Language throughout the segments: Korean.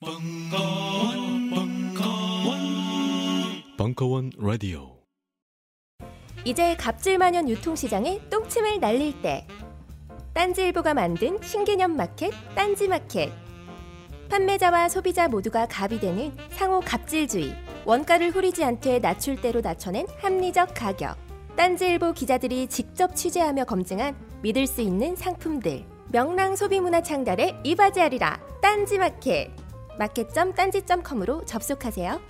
벙커원, 벙커원, 벙커원 라디오. 이제 갑질만연 유통시장에 똥침을 날릴 때. 딴지일보가 만든 신개념 마켓 딴지마켓. 판매자와 소비자 모두가 갑이 되는 상호 갑질주의. 원가를 후리지 않되 낮출대로 낮춰낸 합리적 가격. 딴지일보 기자들이 직접 취재하며 검증한 믿을 수 있는 상품들. 명랑 소비문화 창달에 이바지하리라. 딴지마켓 마켓점 딴지점컴으로 접속하세요.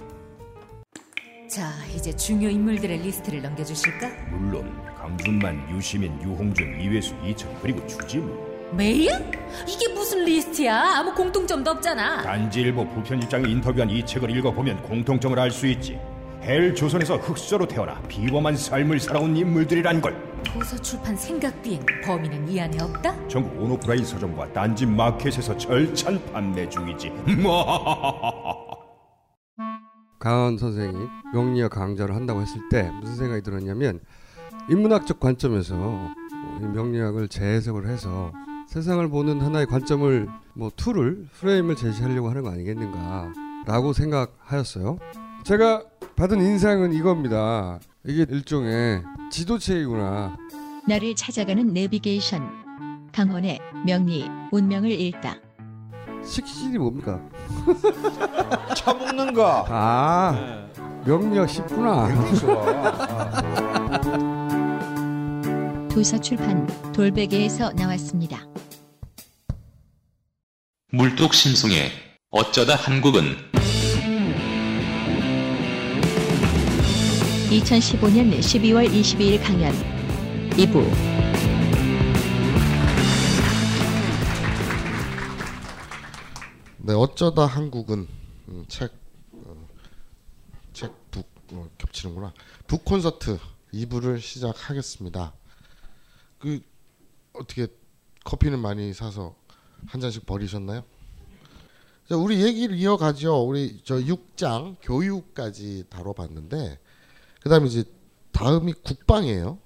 자, 이제 중요 인물들의 리스트를 넘겨주실까? 물론 강준만, 유시민, 유홍준, 이회수, 이철 그리고 주지무 메일? 이게 무슨 리스트야? 아무 공통점도 없잖아. 딴지일보 부편집장이 인터뷰한 이 책을 읽어보면 공통점을 알 수 있지 헬 조선에서 흑수저로 태어나 비범한 삶을 살아온 인물들이란 걸 도서 출판 생각 비행 범인은 이 안에 없다? 전국 온오프라인 서점과 딴지 마켓에서 절찬 판매 중이지 강헌 선생이 명리학 강좌를 한다고 했을 때 무슨 생각이 들었냐면 인문학적 관점에서 이 명리학을 재해석을 해서 세상을 보는 하나의 관점을 뭐 tool을 프레임을 제시하려고 하는 거 아니겠는가라고 생각하였어요. 제가 받은 인상은 이겁니다. 이게 일종의 지도체이구나. 나를 찾아가는 내비게이션 강원의 명리 운명을 읽다 식신이 뭡니까? 차 먹는 거. 아 명리학 쉽구나. 굉장히 좋아. 도서 출판 돌베개에서 나왔습니다. 물뚝심송의 어쩌다 한국은 2015년 12월 22일 강연 2부 네, 어쩌다 한국은 음, 책, 어, 책북 어, 겹치는구나. 북 콘서트 2부를 시작하겠습니다. 그 어떻게 커피는 많이 사서 한 잔씩 버리셨나요? 자, 우리 얘기를 이어가죠. 우리 저 6장 교육까지 다뤄봤는데 그다음에 이제 다음이 국방이에요.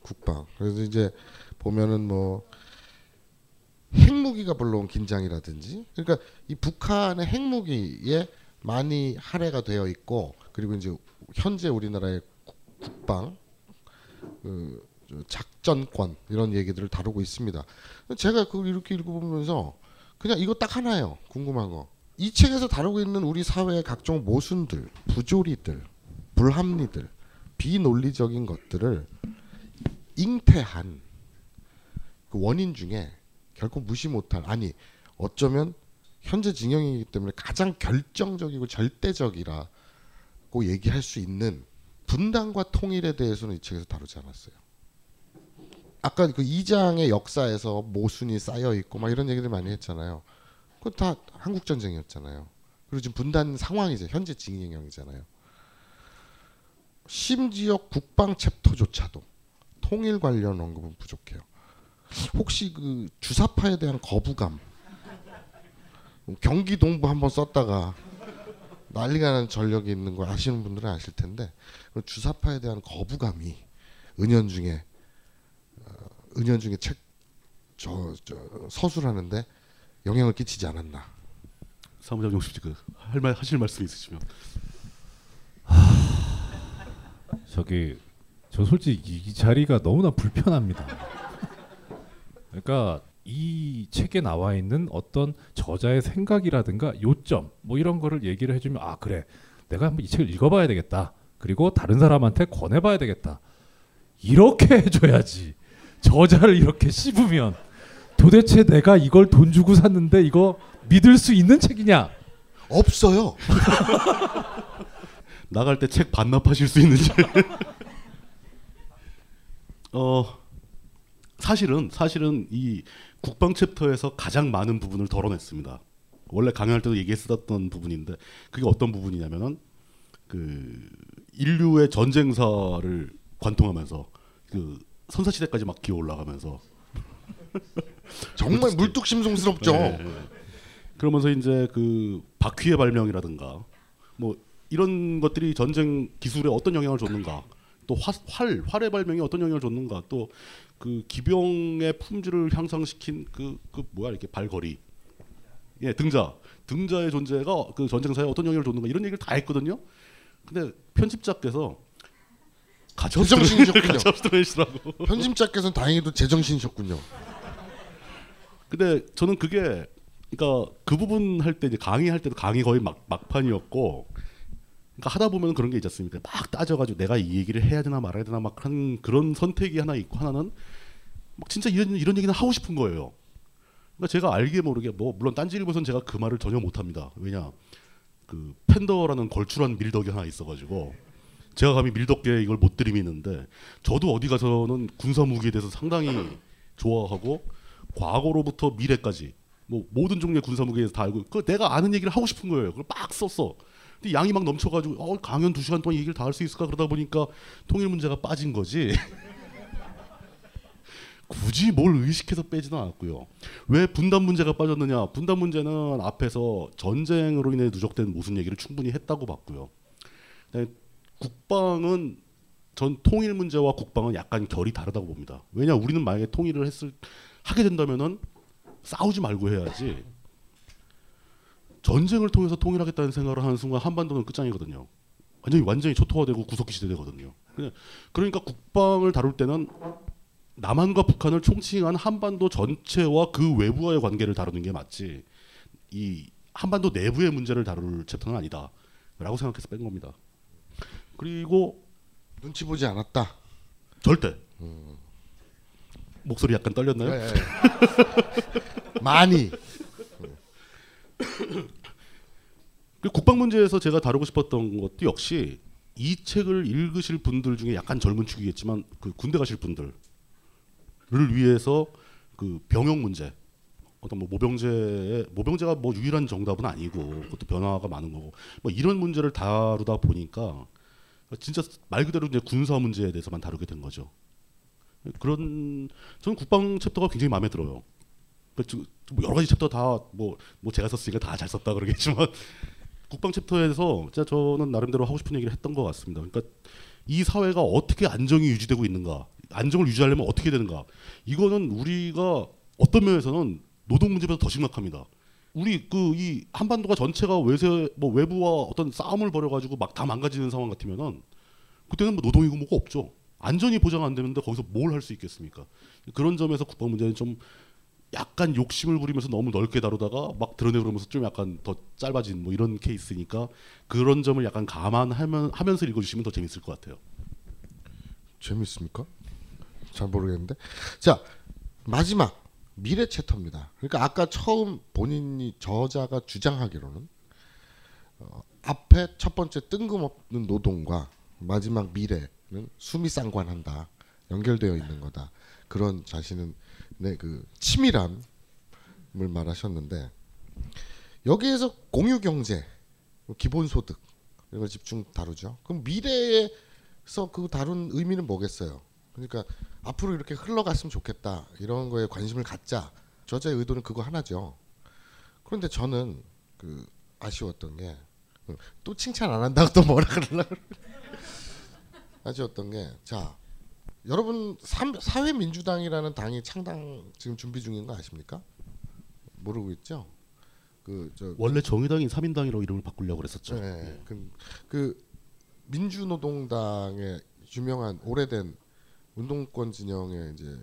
국방. 그래서 이제 보면은 뭐 핵무기가 불러온 긴장이라든지 그러니까 이 북한의 핵무기에 많이 할애가 되어 있고 그리고 이제 현재 우리나라의 국- 국방 그 작전권 이런 얘기들을 다루고 있습니다. 제가 그걸 이렇게 읽어보면서 그냥 이거 딱 하나예요. 궁금한 거. 이 책에서 다루고 있는 우리 사회의 각종 모순들, 부조리들, 불합리들, 비논리적인 것들을 잉태한 그 원인 중에 결코 무시 못할 아니 어쩌면 현재 진영이기 때문에 가장 결정적이고 절대적이라고 얘기할 수 있는 분단과 통일에 대해서는 이 책에서 다루지 않았어요. 아까 그 2장의 역사에서 모순이 쌓여 있고 막 이런 얘기들 많이 했잖아요. 그거 다 한국 전쟁이었잖아요. 그리고 지금 분단 상황이죠. 현재 진영이잖아요. 심지어 국방 챕터조차도 통일 관련 언급은 부족해요. 혹시 그 주사파에 대한 거부감 경기 동부 한번 썼다가 난리가 난 전력이 있는 걸 아시는 분들은 아실 텐데 그 주사파에 대한 거부감이 은연중에 어, 은연중에 책 저 저, 서술하는데 영향을 끼치지 않았나. 사무장 용식 씨, 그할 말 하실 말씀 있으시면. 저기 저 솔직히 이, 이 자리가 너무나 불편합니다. 그러니까 이 책에 나와 있는 어떤 저자의 생각이라든가 요점 뭐 이런 거를 얘기를 해주면 아 그래 내가 한번 이 책을 읽어봐야 되겠다. 그리고 다른 사람한테 권해봐야 되겠다. 이렇게 해줘야지. 저자를 이렇게 씹으면 도대체 내가 이걸 돈 주고 샀는데 이거 믿을 수 있는 책이냐? 없어요. 나갈 때 책 반납하실 수 있는지. 어 사실은 사실은 이 국방 챕터에서 가장 많은 부분을 덜어냈습니다. 원래 강연할 때도 얘기했었던 부분인데 그게 어떤 부분이냐면은 그 인류의 전쟁사를 관통하면서 그 선사 시대까지 막 기어 올라가면서 정말 물뚝심송스럽죠. 네, 네. 그러면서 이제 그 바퀴의 발명이라든가 뭐 이런 것들이 전쟁 기술에 어떤 영향을 줬는가 또 화, 활 활의 발명이 어떤 영향을 줬는가 또 그 기병의 품질을 향상시킨 그, 그 뭐야 이렇게 발걸이 예, 등자. 등자의 존재가 그 전쟁사에 어떤 영향을 줬는가 이런 얘기를 다 했거든요. 근데 편집자께서 스트레이시라고. 편집자께서는 다행히도 제정신이셨군요. 근데 저는 그게 그러니까 그 부분 할 때 이제 강의할 때도 강의 거의 막 막판이었고 그러니까 하다 보면 그런 게 있지 않습니까? 막 따져가지고 내가 이 얘기를 해야 되나 말아야 되나 막한 그런 선택이 하나 있고 하나는 막 진짜 이런 이런 얘기는 하고 싶은 거예요. 그러니까 제가 알게 모르게 뭐 물론 딴지일보선 제가 그 말을 전혀 못합니다. 왜냐 그 팬더라는 걸출한 밀덕이 하나 있어가지고 제가 감히 밀덕계 이걸 못 들이미는데 저도 어디 가서는 군사 무기에 대해서 상당히 좋아하고 과거로부터 미래까지 뭐 모든 종류의 군사 무기에서 다 알고 그 내가 아는 얘기를 하고 싶은 거예요. 그걸 막 썼어. 근데 양이 막 넘쳐가지고 어, 강연 두 시간 동안 얘기를 다 할 수 있을까 그러다 보니까 통일 문제가 빠진 거지. 굳이 뭘 의식해서 빼지는 않았고요. 왜 분단 문제가 빠졌느냐? 분단 문제는 앞에서 전쟁으로 인해 누적된 무슨 얘기를 충분히 했다고 봤고요. 국방은 전 통일 문제와 국방은 약간 결이 다르다고 봅니다. 왜냐 우리는 만약에 통일을 했을 하게 된다면은 싸우지 말고 해야지. 전쟁을 통해서 통일하겠다는 생각을 하는 순간 한반도는 끝장이거든요. 완전히 완전히 초토화되고 구석기 시대 되거든요. 그냥- 그러니까 국방을 다룰 때는 남한과 북한을 총칭한 한반도 전체와 그 외부와의 관계를 다루는 게 맞지. 이 한반도 내부의 문제를 다룰 챕터는 아니다라고 생각해서 뺀 겁니다. 그리고 눈치 보지 않았다. 절대. 목소리 약간 떨렸나요? 네, 네. 많이. 그 국방 문제에서 제가 다루고 싶었던 것도 역시 이 책을 읽으실 분들 중에 약간 젊은 축이겠지만 그 군대 가실 분들을 위해서 그 병역 문제 어떤 뭐 모병제의 모병제가 뭐 유일한 정답은 아니고 그것도 변화가 많은 거고 뭐 이런 문제를 다루다 보니까 진짜 말 그대로 이제 군사 문제에 대해서만 다루게 된 거죠. 그런 저는 국방 챕터가 굉장히 마음에 들어요. 그 저- 뭐 여러 가지 챕터 다 뭐 뭐 제가 썼으니까 다 잘 썼다 그러겠지만 국방 챕터에서 진짜 저는 나름대로 하고 싶은 얘기를 했던 것 같습니다. 그러니까 이 사회가 어떻게 안정이 유지되고 있는가, 안정을 유지하려면 어떻게 되는가, 이거는 우리가 어떤 면에서는 노동 문제보다 더 심각합니다. 우리 그 이 한반도가 전체가 외세 뭐 외부와 어떤 싸움을 벌여가지고 막 다 망가지는 상황 같으면은 그때는 뭐 노동이고 뭐가 없죠. 안전이 보장 안 되는데 거기서 뭘 할 수 있겠습니까? 그런 점에서 국방 문제는 좀 약간 욕심을 부리면서 너무 넓게 다루다가 막 드러내 그러면서 좀 약간 더 짧아진 뭐 이런 케이스니까 그런 점을 약간 감안하면 하면서 읽어주시면 더 재밌을 것 같아요. 재밌습니까? 잘 모르겠는데. 자 마지막 미래 챕터입니다. 그러니까 아까 처음 본인이 저자가 주장하기로는 어, 앞에 첫 번째 뜬금없는 노동과 마지막 미래는 숨이 쌍관한다 연결되어 있는 거다 그런 자신은 그 치밀함을 말하셨는데 여기에서 공유 경제 기본 소득 이런 걸 집중 다루죠. 그럼 미래에서 그 다룬 의미는 뭐겠어요? 그러니까 앞으로 이렇게 흘러갔으면 좋겠다 이런 거에 관심을 갖자 저자의 의도는 그거 하나죠. 그런데 저는 그 아쉬웠던 게 또 칭찬 안 한다고 또 뭐라 그러려고 아쉬웠던 게 자 여러분 삼- 사회민주당이라는 당이 창당 지금 준비 중인 거 아십니까? 모르고 있죠? 그저 원래 정의당인 삼인당이라고 이름을 바꾸려고 그랬었죠. 네, 그, 그 민주노동당의 유명한 오래된 운동권 진영의 이제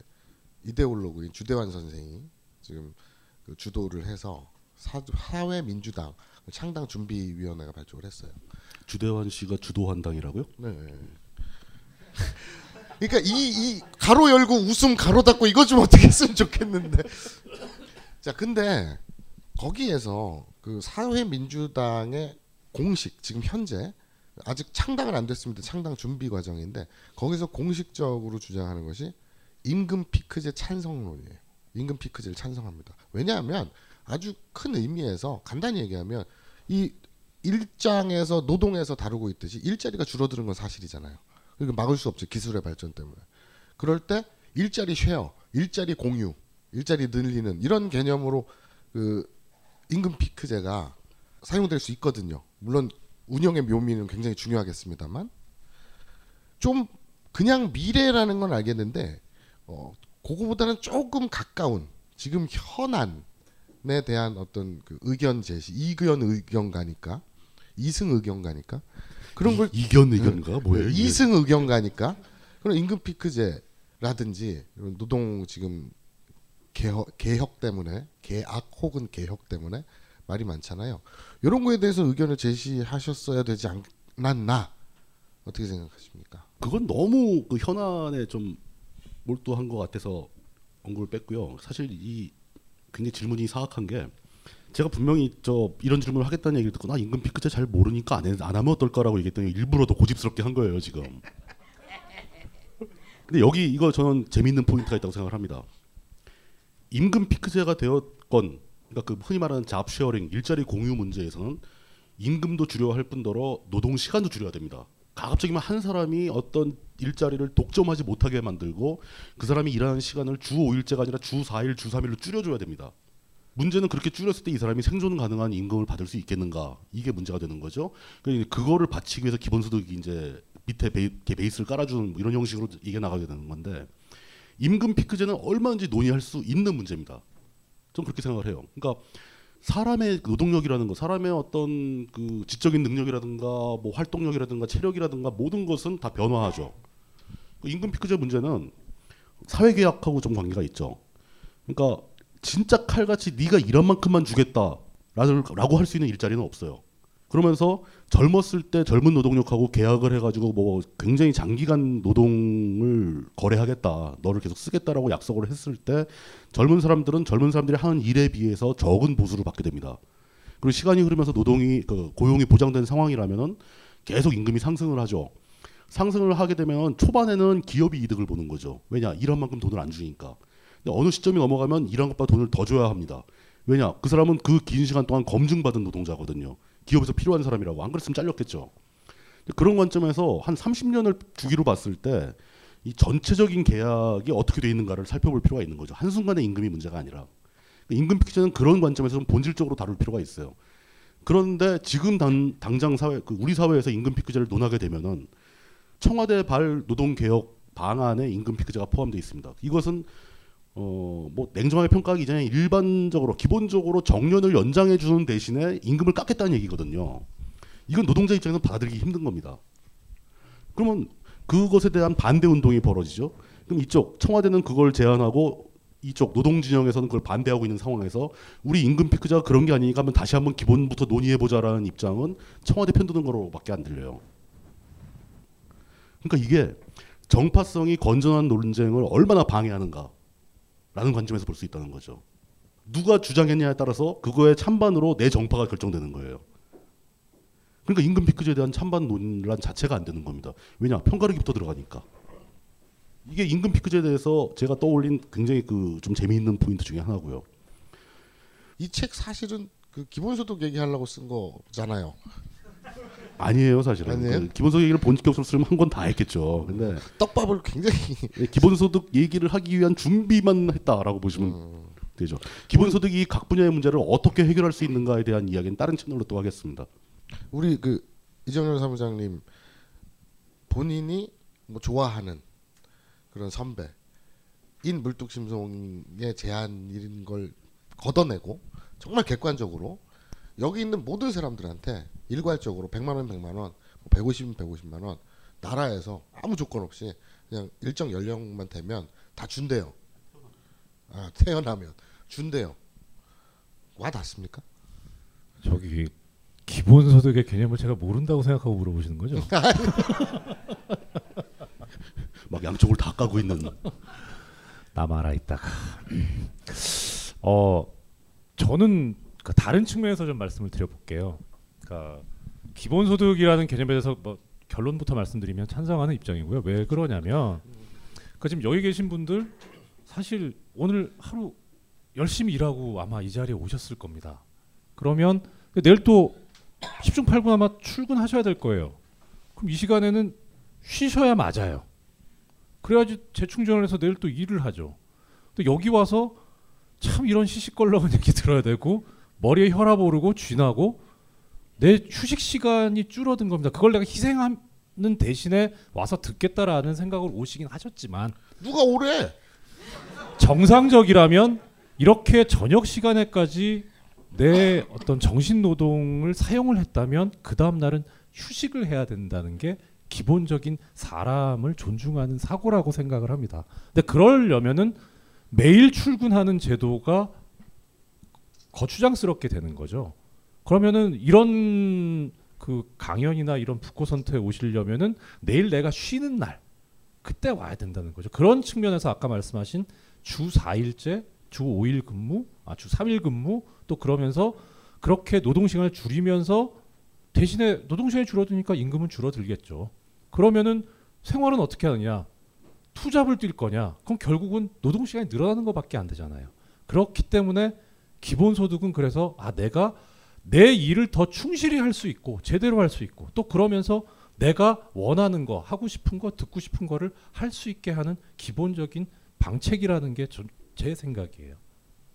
이데올로그인 주대환 선생이 지금 그 주도를 해서 사, 사회민주당 창당 준비위원회가 발족을 했어요. 주대환 씨가 주도한 당이라고요? 네. 그러니까 이, 이 가로 열고 웃음 가로 닫고 이거 좀 어떻게 했으면 좋겠는데. 자, 근데 거기에서 그 사회민주당의 공식 지금 현재 아직 창당은 안 됐습니다. 창당 준비 과정인데 거기서 공식적으로 주장하는 것이 임금 피크제 찬성론이에요. 임금 피크제를 찬성합니다. 왜냐하면 아주 큰 의미에서 간단히 얘기하면 이 일장에서 노동에서 다루고 있듯이 일자리가 줄어드는 건 사실이잖아요. 그러니까 막을 수 없죠. 기술의 발전 때문에. 그럴 때 일자리 쉐어, 일자리 공유, 일자리 늘리는 이런 개념으로 그 임금 피크제가 사용될 수 있거든요. 물론 운영의 묘미는 굉장히 중요하겠습니다만 좀 그냥 미래라는 건 알겠는데 어 그거보다는 조금 가까운 지금 현안 대한 어떤 그 의견 제시, 이견 의견 가니까 이승 의견 가니까 그런 걸 이견 의견가 뭐예요? 이게? 이승 의견가니까 그런 임금 피크제라든지 이런 노동 지금 개혁, 개혁 때문에 개악 혹은 개혁 때문에 말이 많잖아요. 이런 거에 대해서 의견을 제시하셨어야 되지 않았나 어떻게 생각하십니까? 그건 너무 그 현안에 좀 몰두한 것 같아서 언급을 뺐고요. 사실 이 굉장히 질문이 사악한 게 제가 분명히 저 이런 질문을 하겠다는 얘기를 듣고 나 임금 피크제 잘 모르니까 안, 해, 안 하면 어떨까라고 얘기했더니 일부러 더 고집스럽게 한 거예요 지금. 근데 여기 이거 저는 재미있는 포인트가 있다고 생각을 합니다. 임금 피크제가 되었건 그러니까 그 흔히 말하는 job sharing 일자리 공유 문제에서는 임금도 줄여야 할 뿐더러 노동 시간도 줄여야 됩니다. 가급적이면 한 사람이 어떤 일자리를 독점하지 못하게 만들고 그 사람이 일하는 시간을 주 5일제가 아니라 주 4일, 주 3일로 줄여줘야 됩니다. 문제는 그렇게 줄였을 때 이 사람이 생존 가능한 임금을 받을 수 있겠는가 이게 문제가 되는 거죠. 그러니까 그거를 받치기 위해서 기본소득이 이제 밑에 베이, 베이스를 깔아주는 뭐 이런 형식으로 이게 나가게 되는 건데 임금 피크제는 얼마든지 논의할 수 있는 문제입니다. 좀 그렇게 생각을 해요. 그러니까 사람의 노동력이라는 거, 사람의 어떤 그 지적인 능력이라든가 뭐 활동력이라든가 체력이라든가 모든 것은 다 변화하죠. 그 임금 피크제 문제는 사회 계약하고 좀 관계가 있죠. 그러니까 진짜 칼같이 네가 일한 만큼만 주겠다라고 할 수 있는 일자리는 없어요. 그러면서 젊었을 때 젊은 노동력하고 계약을 해가지고 뭐 굉장히 장기간 노동을 거래하겠다, 너를 계속 쓰겠다라고 약속을 했을 때 젊은 사람들은 젊은 사람들이 하는 일에 비해서 적은 보수를 받게 됩니다. 그리고 시간이 흐르면서 노동이 그 고용이 보장된 상황이라면은 계속 임금이 상승을 하죠. 상승을 하게 되면 초반에는 기업이 이득을 보는 거죠. 왜냐 일한 만큼 돈을 안 주니까. 근데 어느 시점이 넘어가면 일한 것보다 돈을 더 줘야 합니다. 왜냐 그 사람은 그 긴 시간 동안 검증받은 노동자거든요. 기업에서 필요한 사람이라고 안 그랬으면 잘렸겠죠. 그런 관점에서 한 30년을 주기로 봤을 때 이 전체적인 계약이 어떻게 돼 있는가를 살펴볼 필요가 있는 거죠. 한순간의 임금이 문제가 아니라 임금 피크제는 그런 관점에서 좀 본질적으로 다룰 필요가 있어요. 그런데 지금 당, 당장 사회 그 우리 사회에서 임금 피크제를 논하게 되면은 청와대 발 노동 개혁 방안에 임금 피크제가 포함되어 있습니다. 이것은 어 뭐 냉정하게 평가하기 전에 일반적으로 기본적으로 정년을 연장해 주는 대신에 임금을 깎겠다는 얘기거든요. 이건 노동자 입장에서 받아들이기 힘든 겁니다. 그러면 그것에 대한 반대 운동이 벌어지죠. 그럼 이쪽 청와대는 그걸 제안하고 이쪽 노동 진영에서는 그걸 반대하고 있는 상황에서 우리 임금 피크제가 그런 게 아니니까 한번 다시 한번 기본부터 논의해 보자라는 입장은 청와대 편 드는 거로밖에 안 들려요. 그러니까 이게 정파성이 건전한 논쟁을 얼마나 방해하는가 라는 관점에서 볼 수 있다는 거죠. 누가 주장했냐에 따라서 그거의 찬반으로 내 정파가 결정되는 거예요. 그러니까 임금 피크제에 대한 찬반 논란 자체가 안 되는 겁니다. 왜냐 편가르기부터 들어가니까. 이게 임금 피크제에 대해서 제가 떠올린 굉장히 그 좀 재미있는 포인트 중에 하나고요. 이 책 사실은 그 기본소득 얘기하려고 쓴 거잖아요. 아니에요 사실은 아니에요? 그 기본소득 얘기를 본격적으로 쓰면 한 건 다 했겠죠. 근데 떡밥을 굉장히 예, 기본소득 얘기를 하기 위한 준비만 했다라고 보시면 음. 되죠. 기본소득이 각 분야의 문제를 어떻게 해결할 수 있는가에 대한 이야기는 다른 채널로 또 하겠습니다. 우리 그 이정열 사무장님 본인이 뭐 좋아하는 그런 선배 인 물뚝심송의 제안인 걸 걷어내고 정말 객관적으로 여기 있는 모든 사람들한테 일괄적으로 100만 원, 100만 원, 150은 150만 원 나라에서 아무 조건 없이 그냥 일정 연령만 되면 다 준대요. 아, 태어나면 준대요. 와 닿습니까? 저기 기본소득의 개념을 제가 모른다고 생각하고 물어보시는 거죠? 막 양쪽을 다 까고 있는 남 알아 있다가 어 저는 그 다른 측면에서 좀 말씀을 드려볼게요. 그러니까 기본소득이라는 개념에 대해서 뭐 결론부터 말씀드리면 찬성하는 입장이고요. 왜 그러냐면 그 지금 여기 계신 분들 사실 오늘 하루 열심히 일하고 아마 이 자리에 오셨을 겁니다. 그러면 내일 또 10중 8구 아마 출근하셔야 될 거예요. 그럼 이 시간에는 쉬셔야 맞아요. 그래야지 재충전을 해서 내일 또 일을 하죠. 또 여기 와서 참 이런 시시껄렁한 얘기 들어야 되고 머리에 혈압 오르고 쥐나고 내 휴식 시간이 줄어든 겁니다. 그걸 내가 희생하는 대신에 와서 듣겠다라는 생각을 오시긴 하셨지만 누가 오래? 정상적이라면 이렇게 저녁 시간에까지 내 어떤 정신 노동을 사용을 했다면 그 다음 날은 휴식을 해야 된다는 게 기본적인 사람을 존중하는 사고라고 생각을 합니다. 근데 그러려면은 매일 출근하는 제도가 거추장스럽게 되는 거죠. 그러면은 이런 그 강연이나 이런 북코선트에 오시려면은 내일 내가 쉬는 날 그때 와야 된다는 거죠. 그런 측면에서 아까 말씀하신 주 4일제, 주 5일 근무, 아, 주 3일 근무 또 그러면서 그렇게 노동 시간을 줄이면서 대신에 노동 시간이 줄어드니까 임금은 줄어들겠죠. 그러면은 생활은 어떻게 하느냐? 투잡을 뛸 거냐? 그럼 결국은 노동 시간이 늘어나는 것밖에 안 되잖아요. 그렇기 때문에 기본 소득은 그래서 아 내가 내 일을 더 충실히 할 수 있고 제대로 할 수 있고 또 그러면서 내가 원하는 거 하고 싶은 거 듣고 싶은 거를 할 수 있게 하는 기본적인 방책이라는 게 제 생각이에요.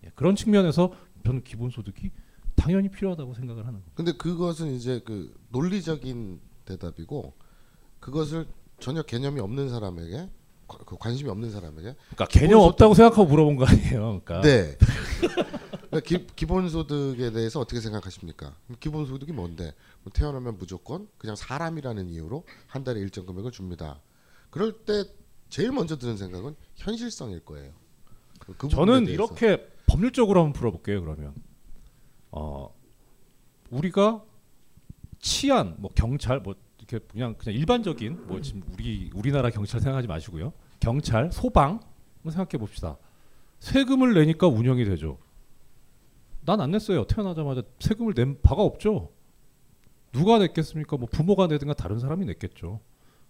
예, 그런 측면에서 저는 기본 소득이 당연히 필요하다고 생각을 하는 겁니다. 근데 그것은 이제 그 논리적인 대답이고 그것을 전혀 개념이 없는 사람에게 과- 그 관심이 없는 사람에게 그러니까 개념 없다고 생각하고 물어본 거 아니에요. 그러니까 네. 그러니까 기, 기본소득에 대해서 어떻게 생각하십니까? 기본소득이 뭔데? 뭐 태어나면 무조건 그냥 사람이라는 이유로 한 달에 일정 금액을 줍니다. 그럴 때 제일 먼저 드는 생각은 현실성일 거예요. 그 저는 대해서. 이렇게 법률적으로 한번 풀어볼게요. 그러면 어 우리가 치안, 뭐 경찰, 뭐 이렇게 그냥 그냥 일반적인 뭐 지금 우리 우리나라 경찰 생각하지 마시고요. 경찰, 소방 생각해 봅시다. 세금을 내니까 운영이 되죠. 난 안 냈어요. 태어나자마자 세금을 낸 바가 없죠. 누가 냈겠습니까? 뭐 부모가 내든가 다른 사람이 냈겠죠.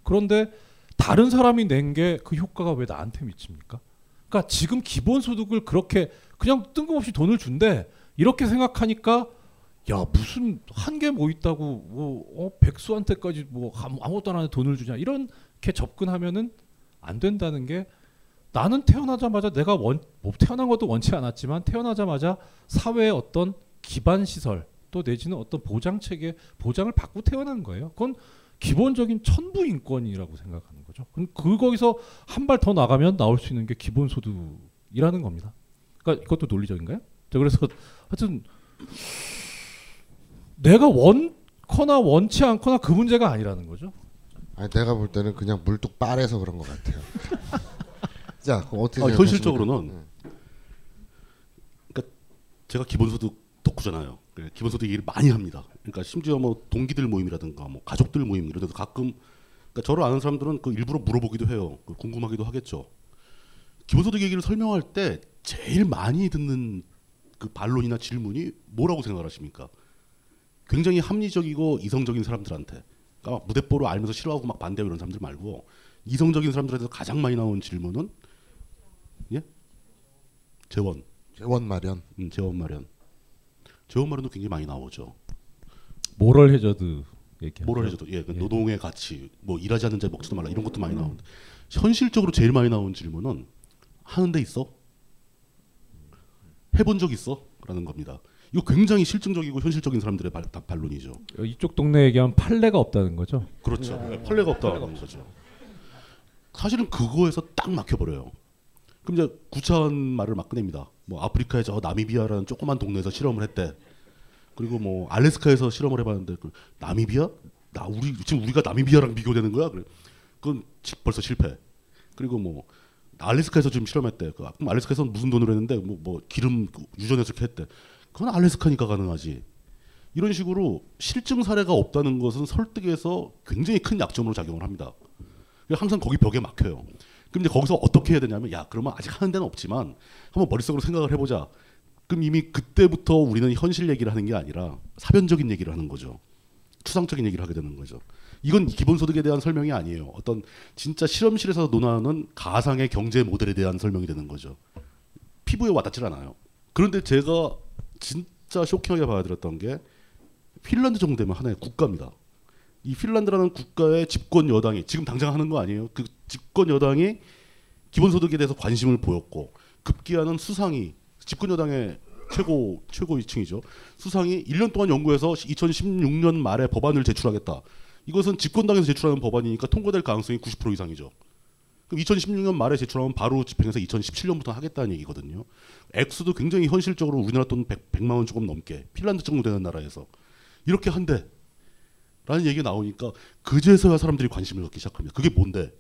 그런데 다른 사람이 낸 게 그 효과가 왜 나한테 미칩니까? 그러니까 지금 기본소득을 그렇게 그냥 뜬금없이 돈을 준대 이렇게 생각하니까 야 무슨 한개뭐 있다고 뭐 어, 백수한테까지 뭐 아무- 아무것도 안 하는데 돈을 주냐 이렇게 접근하면은 안 된다는 게 나는 태어나자마자 내가 원, 뭐 태어난 것도 원치 않았지만 태어나자마자 사회의 어떤 기반 시설 또 내지는 어떤 보장 체계 보장을 받고 태어난 거예요. 그건 기본적인 천부 인권이라고 생각하는 거죠. 그럼 그 거기서 한 발 더 나가면 나올 수 있는 게 기본 소득이라는 겁니다. 그러니까 이것도 논리적인가요? 자, 그래서 하여튼 내가 원거나 원치 않거나 그 문제가 아니라는 거죠. 아니 내가 볼 때는 그냥 물뚝 빨아서 그런 것 같아요. 자, 그럼 어떻게 아? 현실적으로는 네. 그러니까 제가 기본소득 덕후잖아요. 그 기본소득 얘기를 많이 합니다. 그러니까 심지어 뭐 동기들 모임이라든가 뭐 가족들 모임 이런 데도 가끔 그러니까 저를 아는 사람들은 그 일부러 물어보기도 해요. 그 궁금하기도 하겠죠. 기본소득 얘기를 설명할 때 제일 많이 듣는 그 반론이나 질문이 뭐라고 생각하십니까? 굉장히 합리적이고 이성적인 사람들한테 그러니까 막 무대뽀로 알면서 싫어하고 막 반대하고 이런 사람들 말고 이성적인 사람들한테 가장 많이 나오는 질문은 예? 재원. 재원 마련. 음, 재원 마련. 재원 마련도 굉장히 많이 나오죠. 모럴 해저드 얘기. 모럴 해저드. 예, 그 노동의 가치, 뭐 일하지 않는 자 먹지도 말라 이런 것도 많이 나오는데 현실적으로 제일 많이 나오는 질문은 하는 데 있어? 해본 적 있어? 라는 겁니다. 이거 굉장히 실증적이고 현실적인 사람들의 발, 다- 반론이죠. 이쪽 동네 얘기하면 판례가 없다는 거죠. 그렇죠. 판례가 없다는 거죠. 사실은 그거에서 딱 막혀버려요. 그럼 이제 구차한 말을 막 꺼냅니다. 뭐 아프리카의 저 나미비아라는 조그만 동네에서 실험을 했대. 그리고 뭐 알래스카에서 실험을 해봤는데 그 나미비아? 나 우리 지금 우리가 나미비아랑 비교되는 거야? 그래. 그건 지- 벌써 실패. 그리고 뭐 알래스카에서 지금 실험했대. 그 그럼 알래스카에서는 무슨 돈으로 했는데 뭐, 뭐 기름 그 유전해서 했대. 그건 알래스카니까 가능하지. 이런 식으로 실증 사례가 없다는 것은 설득에서 굉장히 큰 약점으로 작용을 합니다. 항상 거기 벽에 막혀요. 그럼 이제 거기서 어떻게 해야 되냐면 야 그러면 아직 하는 데는 없지만 한번 머릿속으로 생각을 해보자. 그럼 이미 그때부터 우리는 현실 얘기를 하는 게 아니라 사변적인 얘기를 하는 거죠. 추상적인 얘기를 하게 되는 거죠. 이건 기본소득에 대한 설명이 아니에요. 어떤 진짜 실험실에서 논하는 가상의 경제 모델에 대한 설명이 되는 거죠. 피부에 와닿질 않아요. 그런데 제가 진짜 쇼킹하게 받아들였던 게 핀란드 정도 되면 하나의 국가입니다. 이 핀란드라는 국가의 집권 여당이 지금 당장 하는 거 아니에요. 그 집권 여당이 기본소득에 대해서 관심을 보였고 급기야는 수상이 집권 여당의 최고 최고 위층이죠. 수상이 1년 동안 연구해서 2016년 말에 법안을 제출하겠다. 이것은 집권당에서 제출하는 법안이니까 통과될 가능성이 90% 이상이죠. 그럼 2016년 말에 제출하면 바로 집행해서 2017년부터 하겠다는 얘기거든요. 액수도 굉장히 현실적으로 우리나라 돈 100, 100만 원 조금 넘게 핀란드 정도 되는 나라에서 이렇게 한대. 라는 얘기가 나오니까 그제서야 사람들이 관심을 갖기 시작합니다. 그게 뭔데?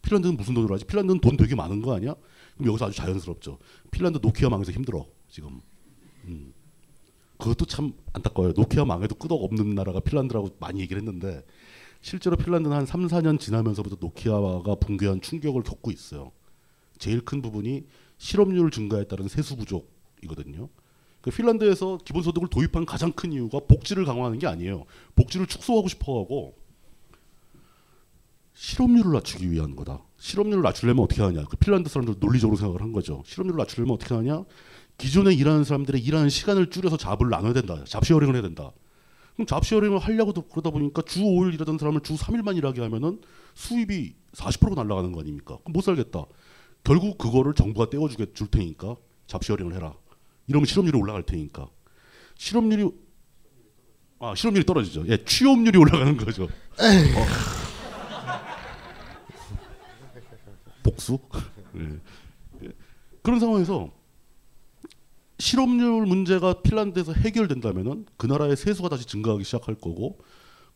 핀란드는 무슨 돈으로 하지? 핀란드는 돈 되게 많은 거 아니야? 그럼 여기서 아주 자연스럽죠. 핀란드 노키아 망해서 힘들어 지금. 음. 그것도 참 안타까워요. 노키아 망해도 끄덕 없는 나라가 핀란드라고 많이 얘기를 했는데 실제로 핀란드는 한 3, 4년 지나면서부터 노키아가 붕괴한 충격을 겪고 있어요. 제일 큰 부분이 실업률 증가에 따른 세수 부족이거든요. 그 핀란드에서 기본소득을 도입한 가장 큰 이유가 복지를 강화하는 게 아니에요. 복지를 축소하고 싶어하고 실업률을 낮추기 위한 거다. 실업률을 낮추려면 어떻게 하냐? 그 핀란드 사람들 논리적으로 생각을 한 거죠. 실업률을 낮추려면 어떻게 하냐? 기존에 일하는 사람들의 일하는 시간을 줄여서 잡을 나눠야 된다. 잡시어링을 해야 된다. 그럼 잡시어링을 하려고도 그러다 보니까 주 5일 일하던 사람을 주 3일만 일하게 하면은 수입이 40%가 날아가는 거 아닙니까? 그럼 못 살겠다. 결국 그거를 정부가 떼어주게 줄 테니까 잡시어링을 해라. 이러면 실업률이 올라갈 테니까. 실업률이 아 실업률이 떨어지죠. 예, 취업률이 올라가는 거죠. 어. 복수? 예. 예. 그런 상황에서 실업률 문제가 핀란드에서 해결된다면은 그 나라의 세수가 다시 증가하기 시작할 거고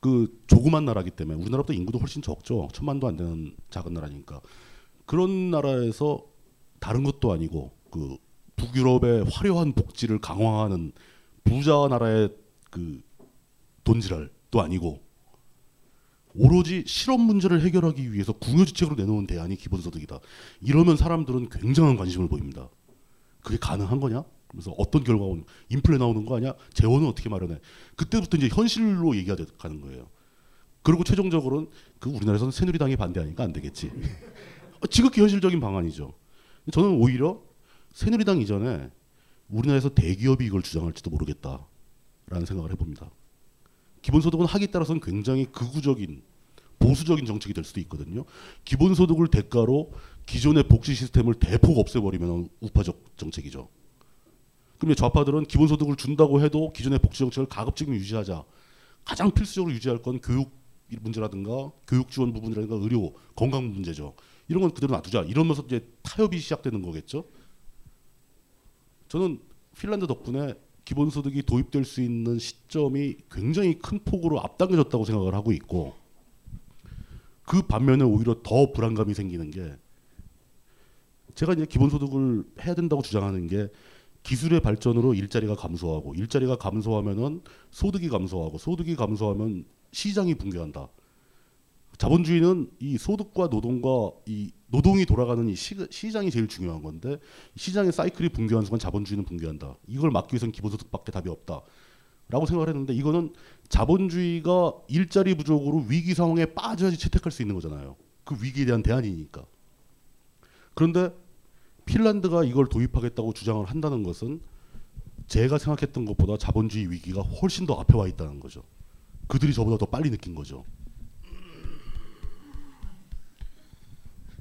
그 조그만 나라기 때문에 우리나라보다 인구도 훨씬 적죠. 천만도 안 되는 작은 나라니까 그런 나라에서 다른 것도 아니고 그 북유럽의 화려한 복지를 강화하는 부자 나라의 그 돈지랄도 아니고 오로지 실업 문제를 해결하기 위해서 궁여지책으로 내놓은 대안이 기본소득이다. 이러면 사람들은 굉장한 관심을 보입니다. 그게 가능한 거냐? 그래서 어떤 결과가 오는 인플레 나오는 거 아니야? 재원은 어떻게 마련해? 그때부터 이제 현실로 얘기가 되- 가는 거예요. 그리고 최종적으로는 그 우리나라에서는 새누리당이 반대하니까 안 되겠지. 어, 지극히 현실적인 방안이죠. 저는 오히려 새누리당 이전에 우리나라에서 대기업이 이걸 주장할지도 모르겠다라는 생각을 해봅니다. 기본소득은 하기에 따라서는 굉장히 극우적인 보수적인 정책이 될 수도 있거든요. 기본소득을 대가로 기존의 복지 시스템을 대폭 없애버리면 우파적 정책이죠. 그럼 좌파들은 기본소득을 준다고 해도 기존의 복지 정책을 가급적 유지하자. 가장 필수적으로 유지할 건 교육 문제라든가 교육 지원 부분이라든가 의료 건강 문제죠. 이런 건 그대로 놔두자. 이러면서 이제 타협이 시작되는 거겠죠. 저는 핀란드 덕분에 기본소득이 도입될 수 있는 시점이 굉장히 큰 폭으로 앞당겨졌다고 생각을 하고 있고 그 반면에 오히려 더 불안감이 생기는 게 제가 이제 기본소득을 해야 된다고 주장하는 게 기술의 발전으로 일자리가 감소하고 일자리가 감소하면은 소득이 감소하고 소득이 감소하면 시장이 붕괴한다. 자본주의는 이 소득과 노동과 이 노동이 돌아가는 이 시, 시장이 제일 중요한 건데 시장의 사이클이 붕괴한 순간 자본주의는 붕괴한다. 이걸 막기 위해서는 기본소득밖에 답이 없다. 라고 생각을 했는데 이거는 자본주의가 일자리 부족으로 위기 상황에 빠져야지 채택할 수 있는 거잖아요. 그 위기에 대한 대안이니까. 그런데 핀란드가 이걸 도입하겠다고 주장을 한다는 것은 제가 생각했던 것보다 자본주의 위기가 훨씬 더 앞에 와 있다는 거죠. 그들이 저보다 더 빨리 느낀 거죠.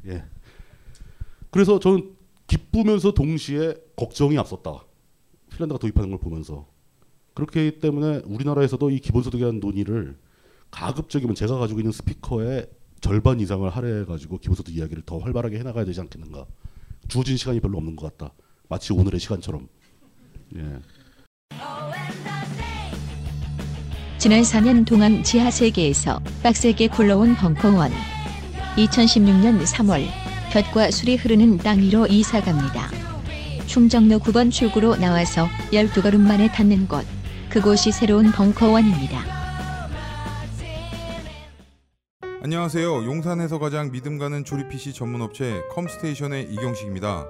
예. 그래서 저는 기쁘면서 동시에 걱정이 앞섰다. 핀란드가 도입하는 걸 보면서 그렇기 때문에 우리나라에서도 이 기본소득에 대한 논의를 가급적이면 제가 가지고 있는 스피커의 절반 이상을 할애해 가지고 기본소득 이야기를 더 활발하게 해나가야 되지 않겠는가. 주어진 시간이 별로 없는 것 같다. 마치 오늘의 시간처럼. 예. 지난 4년 동안 지하 세계에서 빡세게 굴러온 벙커원. 2016년 3월 볕과 술이 흐르는 땅 위로 이사 갑니다. 충정로 9번 출구로 나와서 12걸음 만에 닿는 곳. 그곳이 새로운 벙커원입니다. 안녕하세요. 용산에서 가장 믿음 가는 조립 PC 전문 업체 컴스테이션의 이경식입니다.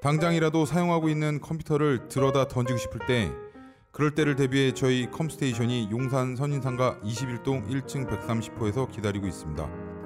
당장이라도 사용하고 있는 컴퓨터를 들어다 던지고 싶을 때 그럴 때를 대비해 저희 컴스테이션이 용산 선인상가 21동 1층 130호에서 기다리고 있습니다.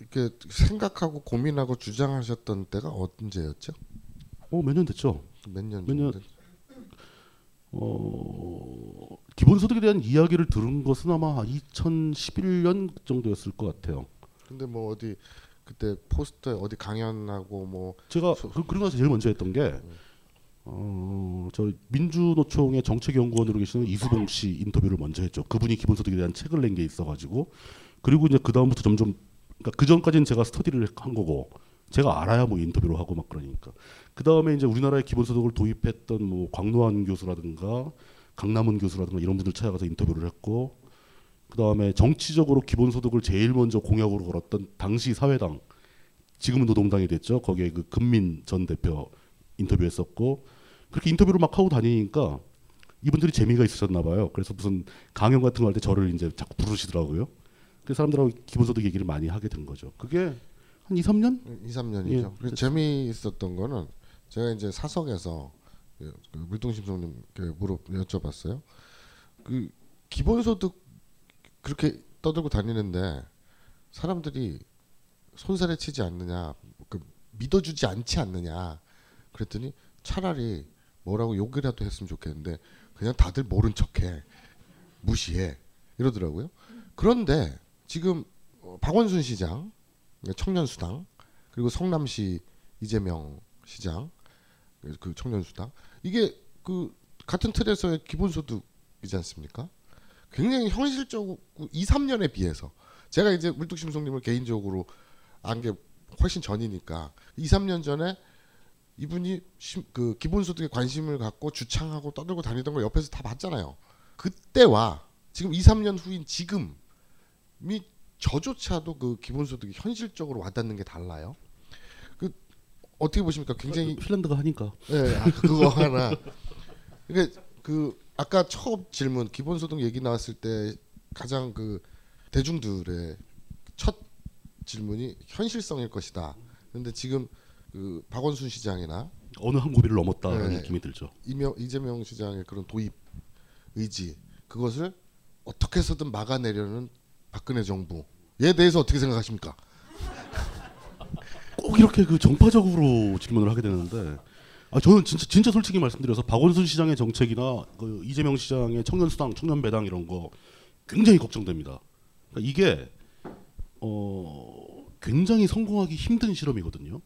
이렇게 생각하고 고민하고 주장하셨던 때가 언제였죠? 어 몇 년 됐죠. 몇 년? 몇 년? 어 기본소득에 대한 이야기를 들은 것은 아마 2011년 정도였을 것 같아요. 근데 뭐 어디 그때 포스터에 어디 강연하고 뭐 제가 그, 그러고 나서 제일 먼저 했던 게 어, 저 민주노총의 정책연구원으로 계시는 이수봉 씨 인터뷰를 먼저 했죠. 그분이 기본소득에 대한 책을 낸 게 있어가지고 그리고 이제 그 다음부터 점점 그러니까 그 전까지는 제가 스터디를 한 거고 제가 알아야 뭐 인터뷰를 하고 막 그러니까 그 다음에 이제 우리나라의 기본소득을 도입했던 뭐 광노한 교수라든가 강남은 교수라든가 이런 분들 찾아가서 인터뷰를 했고 그 다음에 정치적으로 기본소득을 제일 먼저 공약으로 걸었던 당시 사회당 지금은 노동당이 됐죠. 거기에 그 금민 전 대표 인터뷰했었고 그렇게 인터뷰를 막 하고 다니니까 이분들이 재미가 있으셨나 봐요. 그래서 무슨 강연 같은 거 할 때 저를 이제 자꾸 부르시더라고요. 그 사람들하고 기본소득 얘기를 많이 하게 된 거죠. 그게 한 2, 3년? 2, 3년이죠. 예, 재미있었던 거는 제가 이제 사석에서 그 물동심송님 물어 여쭤봤어요. 그 기본소득 그렇게 떠들고 다니는데 사람들이 손살에 치지 않느냐, 그 믿어주지 않지 않느냐. 그랬더니 차라리 뭐라고 욕이라도 했으면 좋겠는데 그냥 다들 모른 척해 무시해 이러더라고요. 그런데 지금 어, 박원순 시장 청년수당 그리고 성남시 이재명 시장 그 청년수당 이게 그 같은 틀에서의 기본소득이지 않습니까? 굉장히 현실적으로 2, 3년에 비해서 제가 이제 물뚝심송님을 개인적으로 안 게 훨씬 전이니까 2, 3년 전에 이분이 심, 그 기본소득에 관심을 갖고 주창하고 떠들고 다니던 걸 옆에서 다 봤잖아요. 그때와 지금 2, 3년 후인 지금 이 저조차도 그 기본소득이 현실적으로 와닿는 게 달라요. 그 어떻게 보십니까? 굉장히 핀란드가 하니까. 네, 아, 그거 하나. 그러니까 그 아까 처음 질문 기본소득 얘기 나왔을 때 가장 그 대중들의 첫 질문이 현실성일 것이다. 그런데 지금 그 박원순 시장이나 어느 한 고비를 넘었다는 네. 느낌이 들죠. 이명, 이재명 시장의 그런 도입 의지 그것을 어떻게 해서든 막아내려는 박근혜 정부에 대해서 어떻게 생각하십니까? 꼭 이렇게 그 정파적으로 질문을 하게 되는데 아 저는 진짜 진짜 솔직히 말씀드려서 박원순 시장의 정책이나 그 이재명 시장의 청년 수당, 청년 배당 이런 거 굉장히 걱정됩니다. 그러니까 이게 어 굉장히 성공하기 힘든 실험이거든요.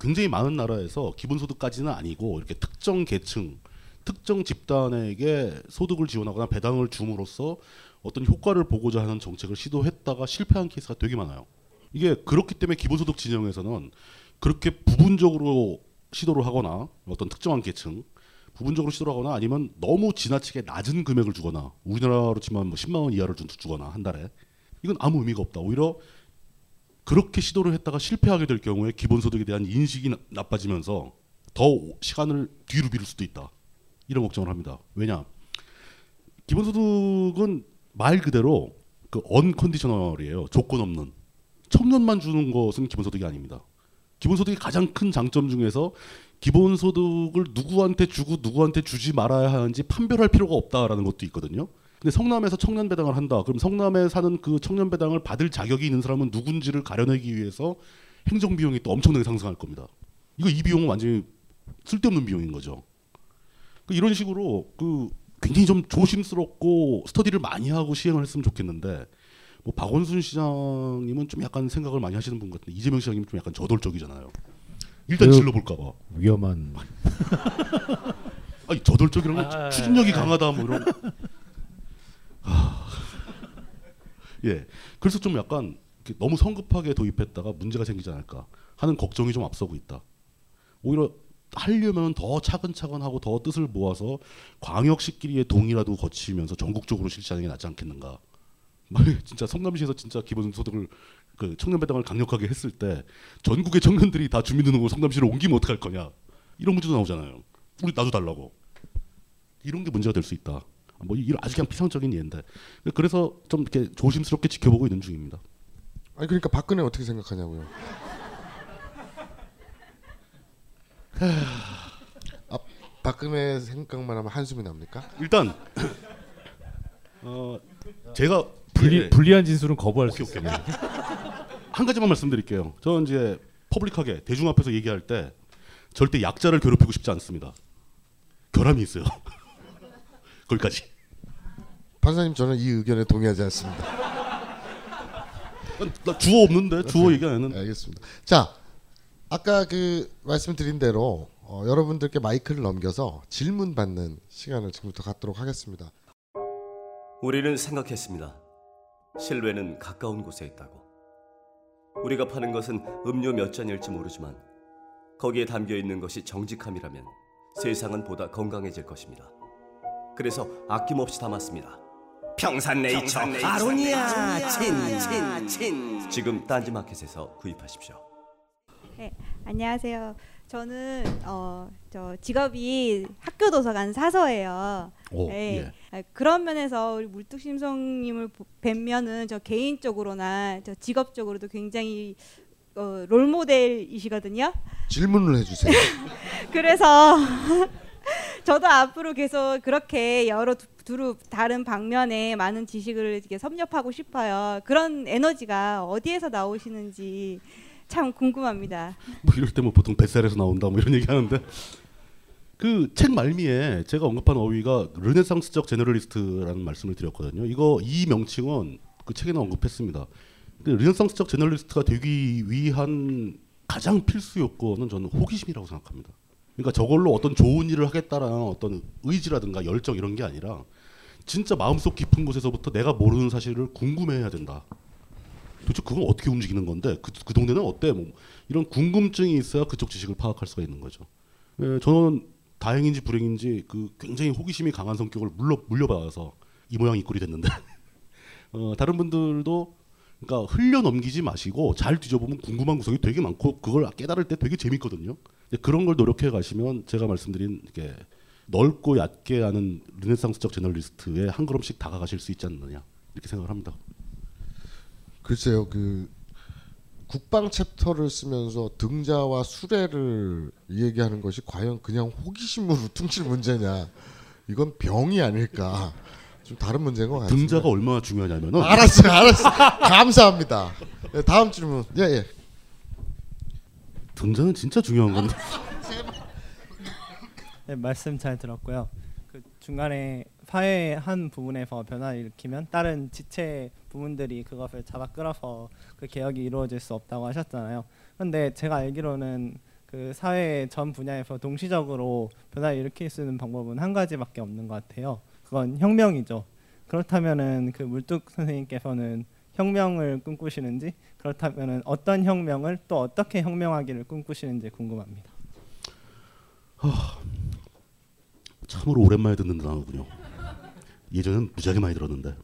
굉장히 많은 나라에서 기본소득까지는 아니고 이렇게 특정 계층, 특정 집단에게 소득을 지원하거나 배당을 줌으로써 어떤 효과를 보고자 하는 정책을 시도했다가 실패한 케이스가 되게 많아요. 이게 그렇기 때문에 기본소득 진영에서는 그렇게 부분적으로 시도를 하거나 어떤 특정한 계층 부분적으로 시도를 하거나 아니면 너무 지나치게 낮은 금액을 주거나 우리나라로 치면 뭐 10만 원 이하를 주- 주거나 한 달에 이건 아무 의미가 없다. 오히려 그렇게 시도를 했다가 실패하게 될 경우에 기본소득에 대한 인식이 나- 나빠지면서 더 시간을 뒤로 미룰 수도 있다. 이런 걱정을 합니다. 왜냐? 기본소득은 말 그대로 그 언컨디셔널이에요. 조건 없는. 청년만 주는 것은 기본소득이 아닙니다. 기본소득의 가장 큰 장점 중에서 기본소득을 누구한테 주고 누구한테 주지 말아야 하는지 판별할 필요가 없다라는 것도 있거든요. 근데 성남에서 청년 배당을 한다. 그럼 성남에 사는 그 청년 배당을 받을 자격이 있는 사람은 누군지를 가려내기 위해서 행정 비용이 또 엄청나게 상승할 겁니다. 이거 이 비용은 완전히 쓸데없는 비용인 거죠. 그 이런 식으로 그 굉장히 좀 조심스럽고 스터디를 많이 하고 시행을 했으면 좋겠는데 뭐 박원순 시장님은 좀 약간 생각을 많이 하시는 분 같은데 이재명 시장님은 좀 약간 저돌적이잖아요. 일단 그 질러 볼까 봐. 위험한 아니 저돌적이라는 건 아, 추진력이 아. 강하다 뭐 이런. 하... 예. 그래서 좀 약간 너무 성급하게 도입했다가 문제가 생기지 않을까 하는 걱정이 좀 앞서고 있다. 오히려 하려면 더 차근차근 하고 더 뜻을 모아서 광역시끼리의 동의라도 거치면서 전국적으로 실시하는 게 낫지 않겠는가. 진짜 성남시에서 진짜 기본소득을 그 청년 배당을 강력하게 했을 때 전국의 청년들이 다 주민등록을 성남시로 옮기면 어떡할 거냐 이런 문제도 나오잖아요. 우리 나도 달라고 이런 게 문제가 될 수 있다. 뭐 이런 아주 그냥 피상적인 예인데 그래서 좀 이렇게 조심스럽게 지켜보고 있는 중입니다. 아니 그러니까 박근혜 어떻게 생각하냐고요. 아, 박근혜 생각만 하면 한숨이 납니까? 일단 어 제가 불리, 예. 불리한 진술은 거부할 수 오케이, 오케이. 있습니다. 한 가지만 말씀드릴게요. 저는 이제 퍼블릭하게 대중 앞에서 얘기할 때 절대 약자를 괴롭히고 싶지 않습니다. 결함이 있어요. 거기까지. 판사님 저는 이 의견에 동의하지 않습니다. 나 주어 없는데 주어 얘기 안 했는데. 알겠습니다. 자, 아까 그 말씀드린 대로 어, 여러분들께 마이크를 넘겨서 질문 받는 시간을 지금부터 갖도록 하겠습니다. 우리는 생각했습니다. 실외는 가까운 곳에 있다고. 우리가 파는 것은 음료 몇 잔일지 모르지만 거기에 담겨 있는 것이 정직함이라면 세상은 보다 건강해질 것입니다. 그래서 아낌없이 담았습니다. 평산네이처 아로니아 친친친 지금 딴지마켓에서 구입하십시오. 네, 안녕하세요. 저는 어, 저 직업이 학교 도서관 사서예요. 오, 네. 예. 아, 그런 면에서 우리 물뚝심송님을 보- 뵈면은 저 개인적으로나 저 직업적으로도 굉장히 어, 롤 모델이시거든요. 질문을 해주세요. 그래서 저도 앞으로 계속 그렇게 여러 두, 두루 다른 방면에 많은 지식을 이렇게 섭렵하고 싶어요. 그런 에너지가 어디에서 나오시는지 참 궁금합니다. 뭐 이럴 때 뭐 보통 뱃살에서 나온다 뭐 이런 얘기 하는데 그 책 말미에 제가 언급한 어휘가 르네상스적 제너럴리스트라는 말씀을 드렸거든요. 이거 이 명칭은 그 책에는 언급했습니다. 그 르네상스적 제너럴리스트가 되기 위한 가장 필수 요건은 저는 호기심이라고 생각합니다. 그러니까 저걸로 어떤 좋은 일을 하겠다라는 어떤 의지라든가 열정 이런 게 아니라 진짜 마음속 깊은 곳에서부터 내가 모르는 사실을 궁금해해야 된다. 도대체 그건 어떻게 움직이는 건데 그, 그 동네는 어때? 뭐 이런 궁금증이 있어야 그쪽 지식을 파악할 수가 있는 거죠. 예, 저는 다행인지 불행인지 그 굉장히 호기심이 강한 성격을 물려 물려받아서 이 모양 이 꼴이 됐는데 어, 다른 분들도 그러니까 흘려 넘기지 마시고 잘 뒤져보면 궁금한 구석이 되게 많고 그걸 깨달을 때 되게 재밌거든요. 그런 걸 노력해 가시면 제가 말씀드린 이게 넓고 얕게 아는 르네상스적 저널리스트에 한 걸음씩 다가가실 수 있지 않느냐 이렇게 생각을 합니다. 글쎄요, 그 국방 챕터를 쓰면서 등자와 수레를 얘기하는 것이 과연 그냥 호기심으로 퉁칠 문제냐? 이건 병이 아닐까? 좀 다른 문제인 것 같습니다. 등자가 얼마나 중요하냐면은 알았어요, 알았어요. 감사합니다. 네, 다음 질문. 예, 예. 등자는 진짜 중요한 건데. 네, 말씀 잘 들었고요. 그 중간에 사회의 한 부분에서 변화를 일으키면 다른 지체 부분들이 그것을 잡아 끌어서 그 개혁이 이루어질 수 없다고 하셨잖아요. 그런데 제가 알기로는 그 사회 전 분야에서 동시적으로 변화를 일으킬 수 있는 방법은 한 가지밖에 없는 것 같아요. 그건 혁명이죠. 그렇다면은 그 물뚝 선생님께서는 혁명을 꿈꾸시는지 그렇다면은 어떤 혁명을 또 어떻게 혁명하기를 꿈꾸시는지 궁금합니다. 참으로 오랜만에 듣는 단어군요. 예전엔 무지하게 많이 들었는데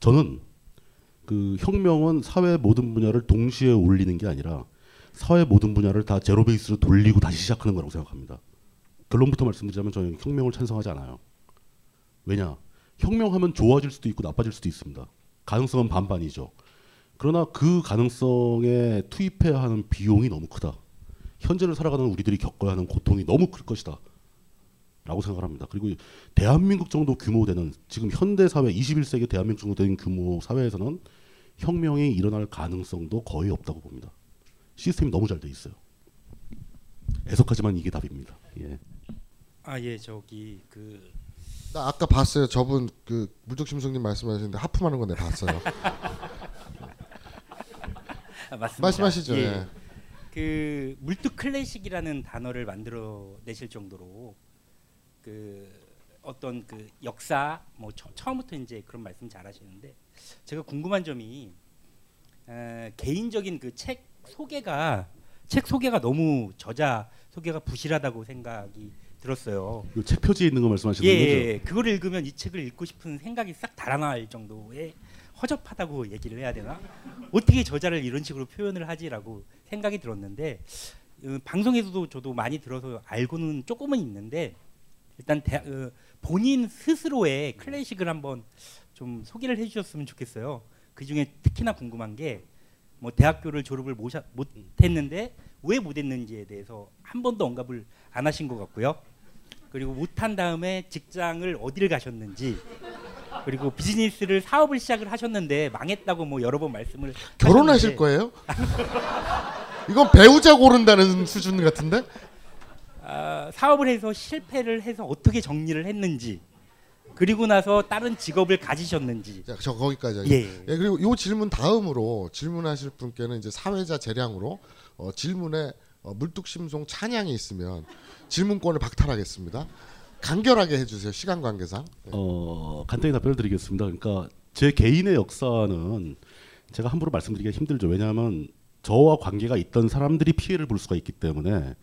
저는 그 혁명은 사회 모든 분야를 동시에 올리는 게 아니라 사회 모든 분야를 다 제로 베이스로 돌리고 다시 시작하는 거라고 생각합니다. 결론부터 말씀드리자면 저는 혁명을 찬성하지 않아요. 왜냐? 혁명하면 좋아질 수도 있고 나빠질 수도 있습니다. 가능성은 반반이죠. 그러나 그 가능성에 투입해야 하는 비용이 너무 크다. 현재를 살아가는 우리들이 겪어야 하는 고통이 너무 클 것이다. 라고 생각을 합니다. 그리고 대한민국 정도 규모 되는 지금 현대 사회 21세기 대한민국 정도 되는 규모 사회에서는 혁명이 일어날 가능성도 거의 없다고 봅니다. 시스템이 너무 잘 돼 있어요. 애석하지만 이게 답입니다. 예. 아 예 저기 그 나 아까 봤어요. 저분 그 물뚝심성님 말씀하시는데 하품하는 거 내가 봤어요. 아, 맞습니다. 말씀하시죠. 예. 예. 그 물뚝 클래식이라는 단어를 만들어 내실 정도로 그 어떤 그 역사 뭐 처, 처음부터 이제 그런 말씀 잘 하시는데 제가 궁금한 점이 에, 개인적인 그 책 소개가 책 소개가 너무 저자 소개가 부실하다고 생각이 들었어요. 이거 책 표지에 있는 거 말씀하시는 예, 거죠? 예, 그걸 읽으면 이 책을 읽고 싶은 생각이 싹 달아날 정도의 허접하다고 얘기를 해야 되나? 어떻게 저자를 이런 식으로 표현을 하지라고 생각이 들었는데 어, 방송에서도 저도 많이 들어서 알고는 조금은 있는데 일단 대, 어, 본인 스스로의 클래식을 한번 좀 소개를 해주셨으면 좋겠어요. 그 중에 특히나 궁금한 게 뭐 대학교를 졸업을 모샤, 못했는데 왜 못했는지에 대해서 한 번도 언급을 안 하신 것 같고요. 그리고 못한 다음에 직장을 어디를 가셨는지 그리고 비즈니스를 사업을 시작을 하셨는데 망했다고 뭐 여러 번 말씀을 결혼하실 하셨는데 거예요? 이건 배우자 고른다는 수준 같은데? 아, 사업을 해서 실패를 해서 어떻게 정리를 했는지 그리고 나서 다른 직업을 가지셨는지. 자, 저 거기까지. 예. 예. 그리고 요 질문 다음으로 질문하실 분께는 이제 사회자 재량으로 어, 질문에 어, 물뚝심송 찬양이 있으면 질문권을 박탈하겠습니다. 간결하게 해주세요. 시간 관계상. 어, 간단히 답변을 드리겠습니다. 그러니까 제 개인의 역사는 제가 함부로 말씀드리기가 힘들죠. 왜냐하면 저와 관계가 있던 사람들이 피해를 볼 수가 있기 때문에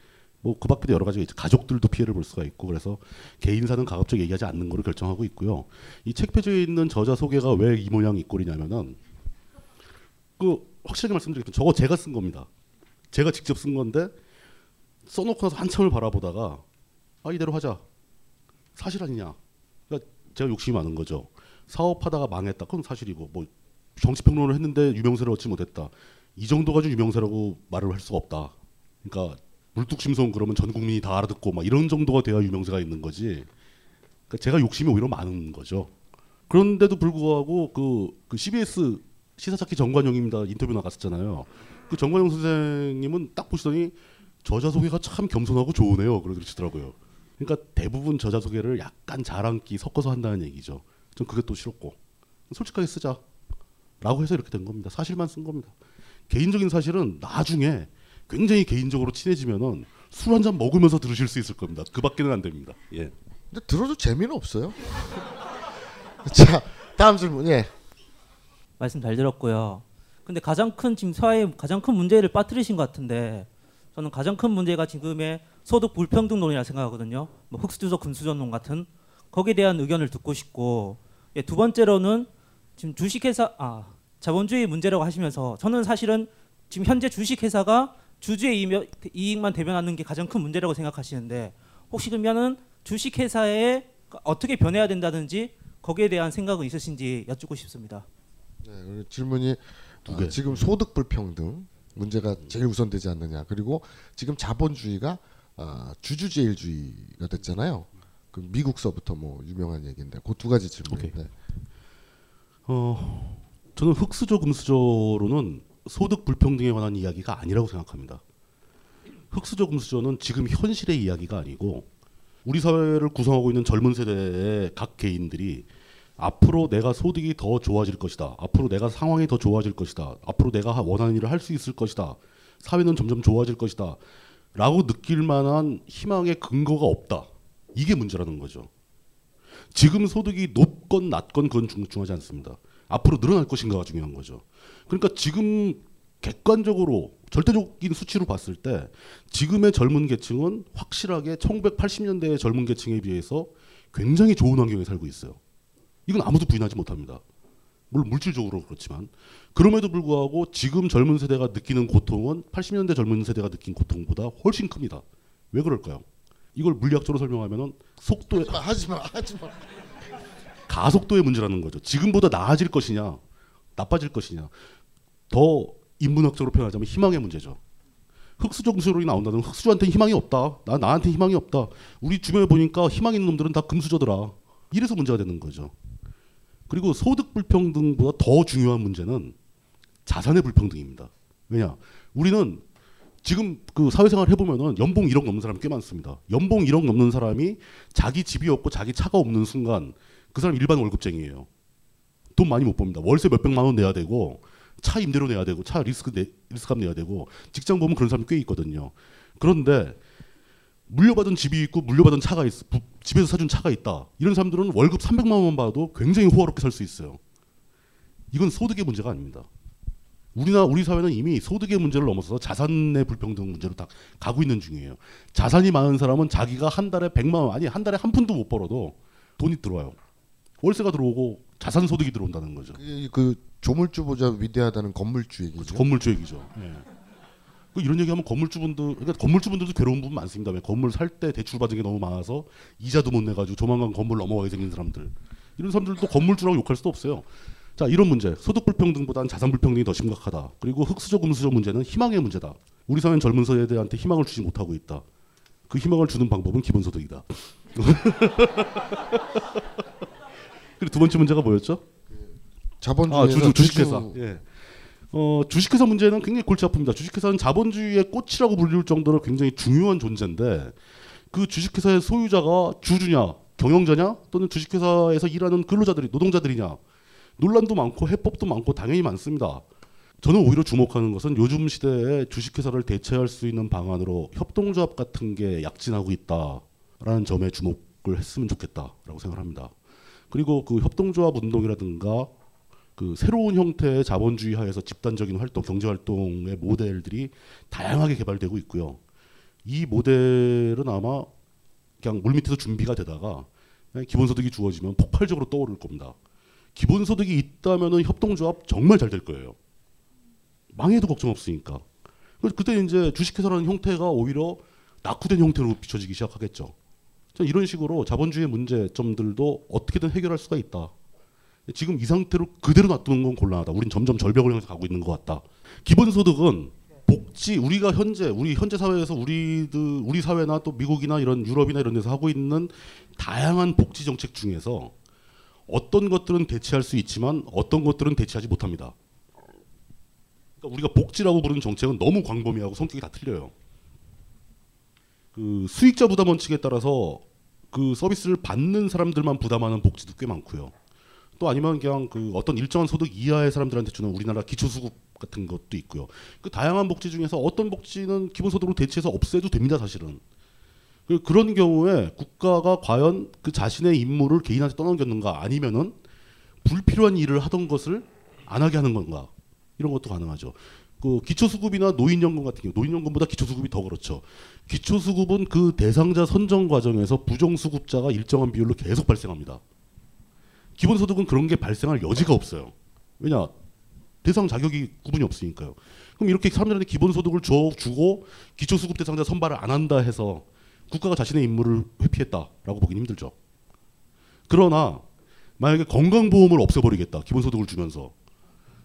뭐 그 밖에도 여러 가지가 있죠. 가족들도 피해를 볼 수가 있고 그래서 개인사는 가급적 얘기하지 않는 거를 결정하고 있고요. 이 책 표지에 있는 저자 소개가 왜 이 모양 이 꼴이냐면은 그 확실하게 말씀드리겠습니다. 저거 제가 쓴 겁니다. 제가 직접 쓴 건데 써놓고 나서 한참을 바라보다가 아 이대로 하자. 사실 아니냐. 그러니까 제가 욕심이 많은 거죠. 사업하다가 망했다. 그건 사실이고 뭐 정치평론을 했는데 유명세를 얻지 못했다. 이 정도 가지고 유명세라고 말을 할 수가 없다. 그러니까 물뚝심송 그러면 전 국민이 다 알아듣고 막 이런 정도가 돼야 유명세가 있는 거지. 그러니까 제가 욕심이 오히려 많은 거죠. 그런데도 불구하고 그, 그 CBS 시사찾기 정관용입니다 인터뷰 나갔었잖아요. 그 정관용 선생님은 딱 보시더니 저자 소개가 참 겸손하고 좋으네요. 그러시더라고요. 그러니까 대부분 저자 소개를 약간 자랑기 섞어서 한다는 얘기죠. 전 그게 또 싫었고 솔직하게 쓰자. 라고 해서 이렇게 된 겁니다. 사실만 쓴 겁니다. 개인적인 사실은 나중에 굉장히 개인적으로 친해지면은 술 한 잔 먹으면서 들으실 수 있을 겁니다. 그 밖에는 안 됩니다. 예. 근데 들어도 재미는 없어요. 자, 다음 질문. 예. 말씀 잘 들었고요. 근데 가장 큰 지금 사회에 가장 큰 문제를 빠뜨리신 것 같은데 저는 가장 큰 문제가 지금의 소득 불평등론이라 생각하거든요. 뭐 흑수저 금수저론 같은 거기에 대한 의견을 듣고 싶고 예, 두 번째로는 지금 주식회사 아 자본주의 문제라고 하시면서 저는 사실은 지금 현재 주식회사가 주주의 이익- 이익만 대변하는 게 가장 큰 문제라고 생각하시는데 혹시 그러면은 주식회사에 어떻게 변해야 된다든지 거기에 대한 생각은 있으신지 여쭙고 싶습니다. 네, 질문이 아, 지금 소득 불평등 문제가 제일 우선되지 않느냐. 그리고 지금 자본주의가 아, 주주제일주의가 됐잖아요. 그 미국서부터 뭐 유명한 얘기인데 그 두 가지 질문인데. 어, 저는 흑수저 금수저로는 소득 불평등에 관한 이야기가 아니라고 생각합니다. 흑수저 금수저는 지금 현실의 이야기가 아니고 우리 사회를 구성하고 있는 젊은 세대의 각 개인들이 앞으로 내가 소득이 더 좋아질 것이다. 앞으로 내가 상황이 더 좋아질 것이다. 앞으로 내가 하- 원하는 일을 할 수 있을 것이다. 사회는 점점 좋아질 것이다. 라고 느낄 만한 희망의 근거가 없다. 이게 문제라는 거죠. 지금 소득이 높건 낮건 그건 중, 중하지 않습니다. 앞으로 늘어날 것인가가 중요한 거죠. 그러니까 지금 객관적으로 절대적인 수치로 봤을 때 지금의 젊은 계층은 확실하게 1980년대의 젊은 계층에 비해서 굉장히 좋은 환경에 살고 있어요. 이건 아무도 부인하지 못합니다. 물론 물질적으로 그렇지만 그럼에도 불구하고 지금 젊은 세대가 느끼는 고통은 80년대 젊은 세대가 느낀 고통보다 훨씬 큽니다. 왜 그럴까요? 이걸 물리학적으로 설명하면은 속도의 하지마 하지마 가속도의 문제라는 거죠. 지금보다 나아질 것이냐, 나빠질 것이냐. 더 인문학적으로 표현하자면 희망의 문제죠. 흑수저금수로 나온다는 흑수저한테 희망이 없다. 나 나한테 희망이 없다. 우리 주변에 보니까 희망 있는 놈들은 다 금수저더라. 이래서 문제가 되는 거죠. 그리고 소득 불평등보다 더 중요한 문제는 자산의 불평등입니다. 왜냐? 우리는 지금 그 사회생활 해보면은 연봉 1억 넘는 사람이 꽤 많습니다. 연봉 1억 넘는 사람이 자기 집이 없고 자기 차가 없는 순간 그 사람 일반 월급쟁이에요. 돈 많이 못 법니다. 월세 몇 백만 원 내야 되고 차 임대료 내야 되고 차 리스크 내, 리스크값 내야 되고 직장 보면 그런 사람이 꽤 있거든요. 그런데 물려받은 집이 있고 물려받은 차가 있어 부- 집에서 사준 차가 있다. 이런 사람들은 월급 300만 원만 받아도 굉장히 호화롭게 살 수 있어요. 이건 소득의 문제가 아닙니다. 우리나 우리 사회는 이미 소득의 문제를 넘어서서 자산의 불평등 문제로 다 가고 있는 중이에요. 자산이 많은 사람은 자기가 한 달에 100만 원 아니 한 달에 한 푼도 못 벌어도 돈이 들어와요. 월세가 들어오고 자산 소득이 들어온다는 거죠. 그, 그 조물주보다 위대하다는 건물주 얘기죠. 그렇죠. 건물주 얘기죠. 예. 그 이런 얘기하면 건물주분들 그러니까 건물주분들도 괴로운 부분 많습니다. 왜 건물 살 때 대출 받은 게 너무 많아서 이자도 못 내가지고 조만간 건물 넘어가게 생긴 사람들 이런 사람들도 건물주라고 욕할 수도 없어요. 자 이런 문제 소득 불평등보다는 자산 불평등이 더 심각하다. 그리고 흑수저 금수저 문제는 희망의 문제다. 우리 사회는 젊은 세대한테 희망을 주지 못하고 있다. 그 희망을 주는 방법은 기본소득이다. 그리고 두 번째 문제가 뭐였죠? 자본주의에서 아, 주주, 주식회사. 주주- 예. 어, 주식회사 문제는 굉장히 골치 아픕니다. 주식회사는 자본주의의 꽃이라고 불릴 정도로 굉장히 중요한 존재인데 그 주식회사의 소유자가 주주냐, 경영자냐, 또는 주식회사에서 일하는 근로자들이 노동자들이냐 논란도 많고 해법도 많고 당연히 많습니다. 저는 오히려 주목하는 것은 요즘 시대에 주식회사를 대체할 수 있는 방안으로 협동조합 같은 게 약진하고 있다라는 점에 주목을 했으면 좋겠다라고 생각합니다. 그리고 그 협동조합 운동이라든가 그 새로운 형태의 자본주의 하에서 집단적인 활동, 경제 활동의 모델들이 다양하게 개발되고 있고요. 이 모델은 아마 그냥 물밑에서 준비가 되다가 기본소득이 주어지면 폭발적으로 떠오를 겁니다. 기본소득이 있다면은 협동조합 정말 잘 될 거예요. 망해도 걱정 없으니까. 그때 이제 주식회사라는 형태가 오히려 낙후된 형태로 비춰지기 시작하겠죠. 이런 식으로 자본주의 문제점들도 어떻게든 해결할 수가 있다. 지금 이 상태로 그대로 놔두는 건 곤란하다. 우린 점점 절벽을 향해서 가고 있는 것 같다. 기본소득은 복지 우리가 현재 우리 현재 사회에서 우리들 우리 사회나 또 미국이나 이런 유럽이나 이런 데서 하고 있는 다양한 복지 정책 중에서 어떤 것들은 대체할 수 있지만 어떤 것들은 대체하지 못합니다. 그러니까 우리가 복지라고 부르는 정책은 너무 광범위하고 성격이 다 틀려요. 그 수익자 부담 원칙에 따라서 그 서비스를 받는 사람들만 부담하는 복지도 꽤 많고요. 또 아니면 그냥 그 어떤 일정한 소득 이하의 사람들한테 주는 우리나라 기초수급 같은 것도 있고요. 그 다양한 복지 중에서 어떤 복지는 기본소득으로 대체해서 없애도 됩니다, 사실은. 그 그런 경우에 국가가 과연 그 자신의 임무를 개인한테 떠넘겼는가 아니면은 불필요한 일을 하던 것을 안 하게 하는 건가 이런 것도 가능하죠. 그 기초수급이나 노인연금 같은 경우 노인연금보다 기초수급이 더 그렇죠. 기초수급은 그 대상자 선정 과정에서 부정수급자가 일정한 비율로 계속 발생합니다. 기본소득은 그런 게 발생할 여지가 없어요. 왜냐 대상 자격이 구분이 없으니까요. 그럼 이렇게 사람들한테 기본소득을 줘 주고 기초수급 대상자 선발을 안 한다 해서 국가가 자신의 임무를 회피했다라고 보기는 힘들죠. 그러나 만약에 건강보험을 없애버리겠다 기본소득을 주면서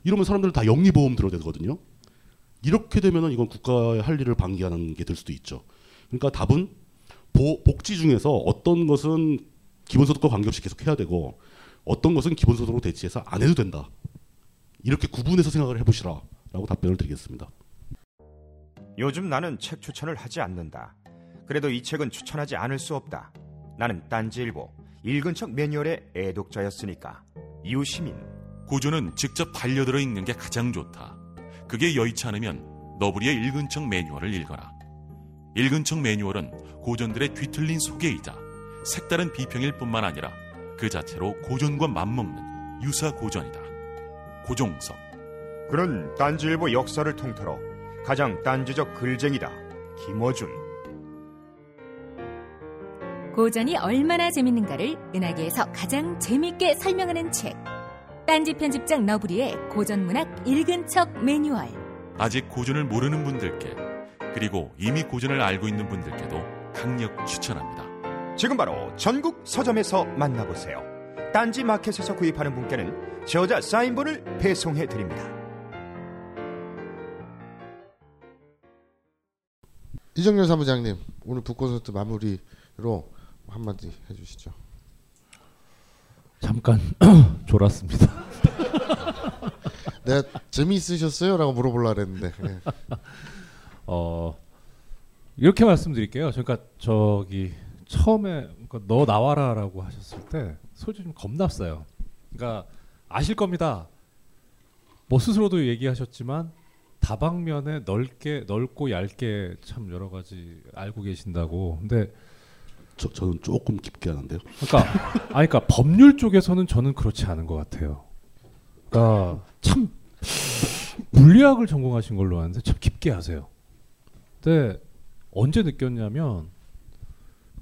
이러면 사람들은 다 영리보험 들어야 되거든요. 이렇게 되면은 이건 국가의 할 일을 방기하는 게 될 수도 있죠. 그러니까 답은 보, 복지 중에서 어떤 것은 기본소득과 관계없이 계속 해야 되고 어떤 것은 기본소득으로 대체해서 안 해도 된다. 이렇게 구분해서 생각을 해보시라라고 답변을 드리겠습니다. 요즘 나는 책 추천을 하지 않는다. 그래도 이 책은 추천하지 않을 수 없다. 나는 딴지일보 읽은 척 매뉴얼의 애독자였으니까. 이웃 시민 고전은 직접 반려들어 읽는 게 가장 좋다. 그게 여의치 않으면 너부리의 읽은 척 매뉴얼을 읽어라. 읽은 척 매뉴얼은 고전들의 뒤틀린 소개이자 색다른 비평일 뿐만 아니라 그 자체로 고전과 맞먹는 유사 고전이다. 고종석 그는 딴지일보 역사를 통틀어 가장 딴지적 글쟁이다. 김어준 고전이 얼마나 재밌는가를 은하계에서 가장 재밌게 설명하는 책. 딴지 편집장 너브리의 고전문학 읽은 척 매뉴얼. 아직 고전을 모르는 분들께 그리고 이미 고전을 알고 있는 분들께도 강력 추천합니다. 지금 바로 전국 서점에서 만나보세요. 딴지 마켓에서 구입하는 분께는 저자 사인본을 배송해 드립니다. 이정렬 사무장님 오늘 북콘서트 마무리로 한마디 해주시죠. 잠깐 졸았습니다. 내가 재미있으셨어요?라고 물어보려 그랬는데. 예. 어 이렇게 말씀드릴게요. 그러니까 저기 처음에 그러니까 너 나와라라고 하셨을 때 솔직히 좀 겁났어요. 그러니까 아실 겁니다. 뭐 스스로도 얘기하셨지만 다방면에 넓게 넓고 얇게 참 여러 가지 알고 계신다고. 근데 저, 저는 조금 깊게 하는데요. 그러니까 아니 그러니까 법률 쪽에서는 저는 그렇지 않은 것 같아요. 그러니까 참 물리학을 전공하신 걸로 아는데 참 깊게 하세요. 근데 언제 느꼈냐면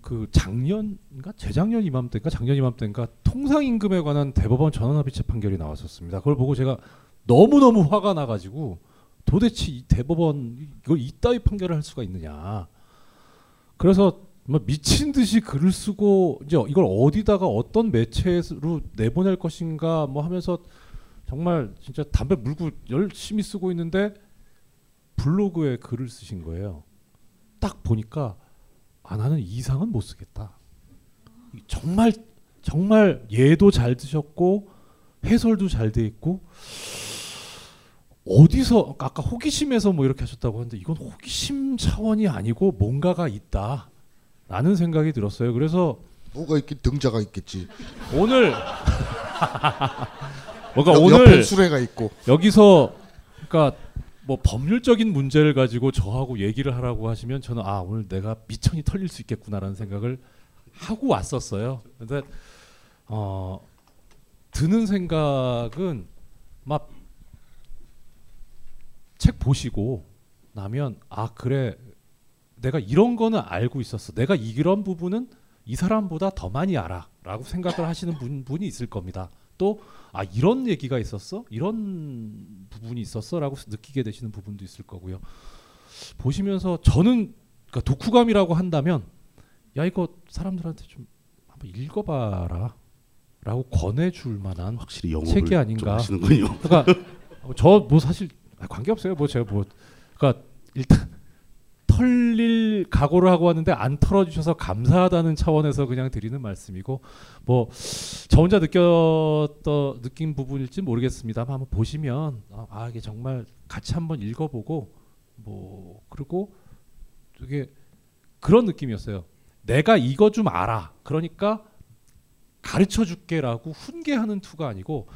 그 작년인가 재작년 이맘때인가 작년 이맘때인가 통상 임금에 관한 대법원 전원합의체 판결이 나왔었습니다. 그걸 보고 제가 너무 너무 화가 나가지고 도대체 이 대법원 이걸 이따위 판결을 할 수가 있느냐. 그래서 뭐 미친 듯이 글을 쓰고 이제 이걸 어디다가 어떤 매체로 내보낼 것인가 뭐 하면서 정말 진짜 담배 물고 열심히 쓰고 있는데 블로그에 글을 쓰신 거예요. 딱 보니까 아 나는 이상은 못 쓰겠다. 정말 정말 예도 잘 드셨고 해설도 잘 돼 있고 어디서 아까 호기심에서 뭐 이렇게 하셨다고 하는데 이건 호기심 차원이 아니고 뭔가가 있다. 라는 생각이 들었어요. 그래서 뭐가 있긴 등자가 있겠지. 오늘 뭔가 옆- 오늘 수레가 있고. 여기서 그러니까 뭐 법률적인 문제를 가지고 저하고 얘기를 하라고 하시면 저는 아 오늘 내가 미천이 털릴 수 있겠구나라는 생각을 하고 왔었어요. 근데 어 드는 생각은 막 책 보시고 나면 아 그래 내가 이런 거는 알고 있었어. 내가 이런 부분은 이 사람보다 더 많이 알아라고 생각을 하시는 분, 분이 있을 겁니다. 또 아 이런 얘기가 있었어? 이런 부분이 있었어라고 느끼게 되시는 부분도 있을 거고요. 보시면서 저는 그러니까 독후감이라고 한다면 야 이거 사람들한테 좀 한번 읽어봐라. 라고 권해줄 만한 확실히 영업을 책이 좀 아닌가. 하시는군요. 그러니까 저 뭐 사실 관계 없어요. 뭐 제가 뭐 그러니까 일단 털릴 각오를 하고 왔는데 안 털어주셔서 감사하다는 차원에서 그냥 드리는 말씀이고 뭐 저 혼자 느꼈던 느낀 부분일지 모르겠습니다만 한번 보시면 아, 아 이게 정말 같이 한번 읽어보고 뭐 그리고 되게 그런 느낌이었어요. 내가 이거 좀 알아. 그러니까 가르쳐 줄게라고 훈계하는 투가 아니고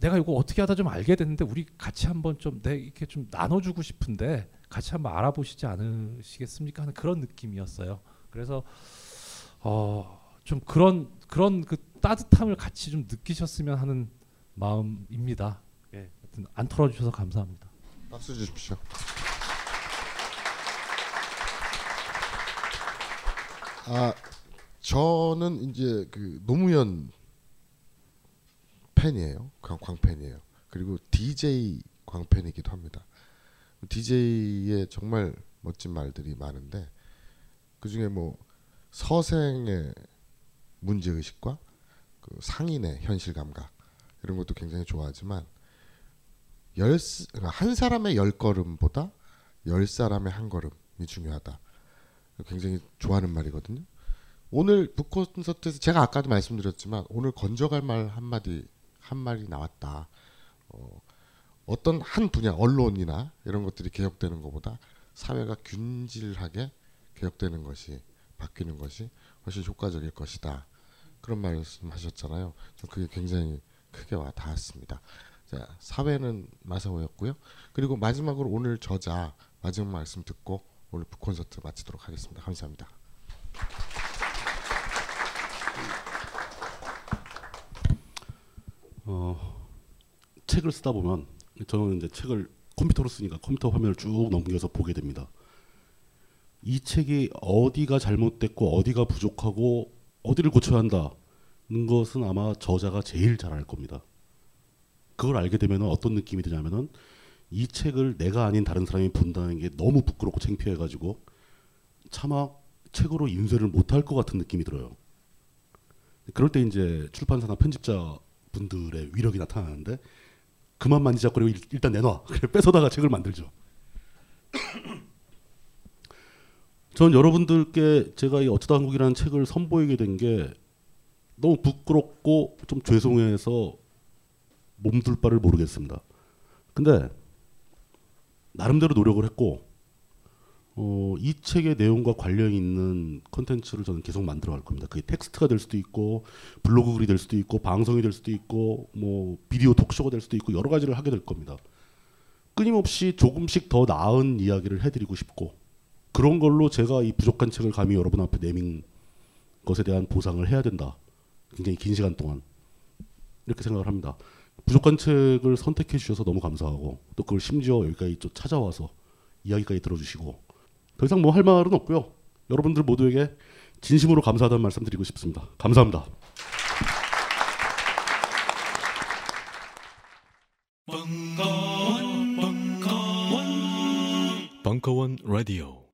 내가 이거 어떻게 하다 좀 알게 됐는데 우리 같이 한번 좀 내 이렇게 좀 나눠주고 싶은데 같이 한번 알아보시지 않으시겠습니까 하는 그런 느낌이었어요. 그래서 어 좀 그런 그런 그 따뜻함을 같이 좀 느끼셨으면 하는 마음입니다. 예, 하여튼 안 털어주셔서 감사합니다. 박수 주십시오. 아 저는 이제 그 노무현 팬이에요. 광, 광팬이에요. 그리고 DJ 광팬이기도 합니다. DJ의 정말 멋진 말들이 많은데 그 중에 뭐 서생의 문제 의식과 그 상인의 현실 감각 이런 것도 굉장히 좋아하지만 열, 스- 그러니까 한 사람의 열 걸음보다 열 사람의 한 걸음이 중요하다. 굉장히 좋아하는 말이거든요. 오늘 북 콘서트에서 제가 아까도 말씀드렸지만 오늘 건져갈 말 한마디 한 말이 나왔다. 어, 어떤 한 분야 언론이나 이런 것들이 개혁되는 것보다 사회가 균질하게 개혁되는 것이 바뀌는 것이 훨씬 효과적일 것이다. 그런 말씀하셨잖아요. 저 그게 굉장히 크게 와 닿았습니다. 자, 사회는 마사오였고요. 그리고 마지막으로 오늘 저자 마지막 말씀 듣고 오늘 북 콘서트 마치도록 하겠습니다. 감사합니다. 어, 책을 쓰다 보면 저는 이제 책을 컴퓨터로 쓰니까 컴퓨터 화면을 쭉 넘겨서 보게 됩니다. 이 책이 어디가 잘못됐고 어디가 부족하고 어디를 고쳐야 한다는 것은 아마 저자가 제일 잘 알 겁니다. 그걸 알게 되면 어떤 느낌이 드냐면은 이 책을 내가 아닌 다른 사람이 본다는 게 너무 부끄럽고 창피해가지고 차마 책으로 인쇄를 못할 것 같은 느낌이 들어요. 그럴 때 이제 출판사나 편집자 분들의 위력이 나타나는데 그만 만지작거리고 일- 일단 내놔. 그래 뺏어다가 책을 만들죠. 전 여러분들께 제가 이 어쩌다 한국이라는 책을 선보이게 된 게 너무 부끄럽고 좀 죄송해서 몸둘 바를 모르겠습니다. 근데 나름대로 노력을 했고 어, 이 책의 내용과 관련 있는 컨텐츠를 저는 계속 만들어 갈 겁니다. 그게 텍스트가 될 수도 있고 블로그 글이 될 수도 있고 방송이 될 수도 있고 뭐 비디오 토크쇼가 될 수도 있고 여러 가지를 하게 될 겁니다. 끊임없이 조금씩 더 나은 이야기를 해드리고 싶고 그런 걸로 제가 이 부족한 책을 감히 여러분 앞에 내민 것에 대한 보상을 해야 된다. 굉장히 긴 시간 동안 이렇게 생각을 합니다. 부족한 책을 선택해 주셔서 너무 감사하고 또 그걸 심지어 여기까지 또 찾아와서 이야기까지 들어주시고 더 이상 뭐 할 말은 없고요. 여러분들 모두에게 진심으로 감사하다는 말씀 드리고 싶습니다. 감사합니다. 벙커원, 벙커원, 벙커원 라디오.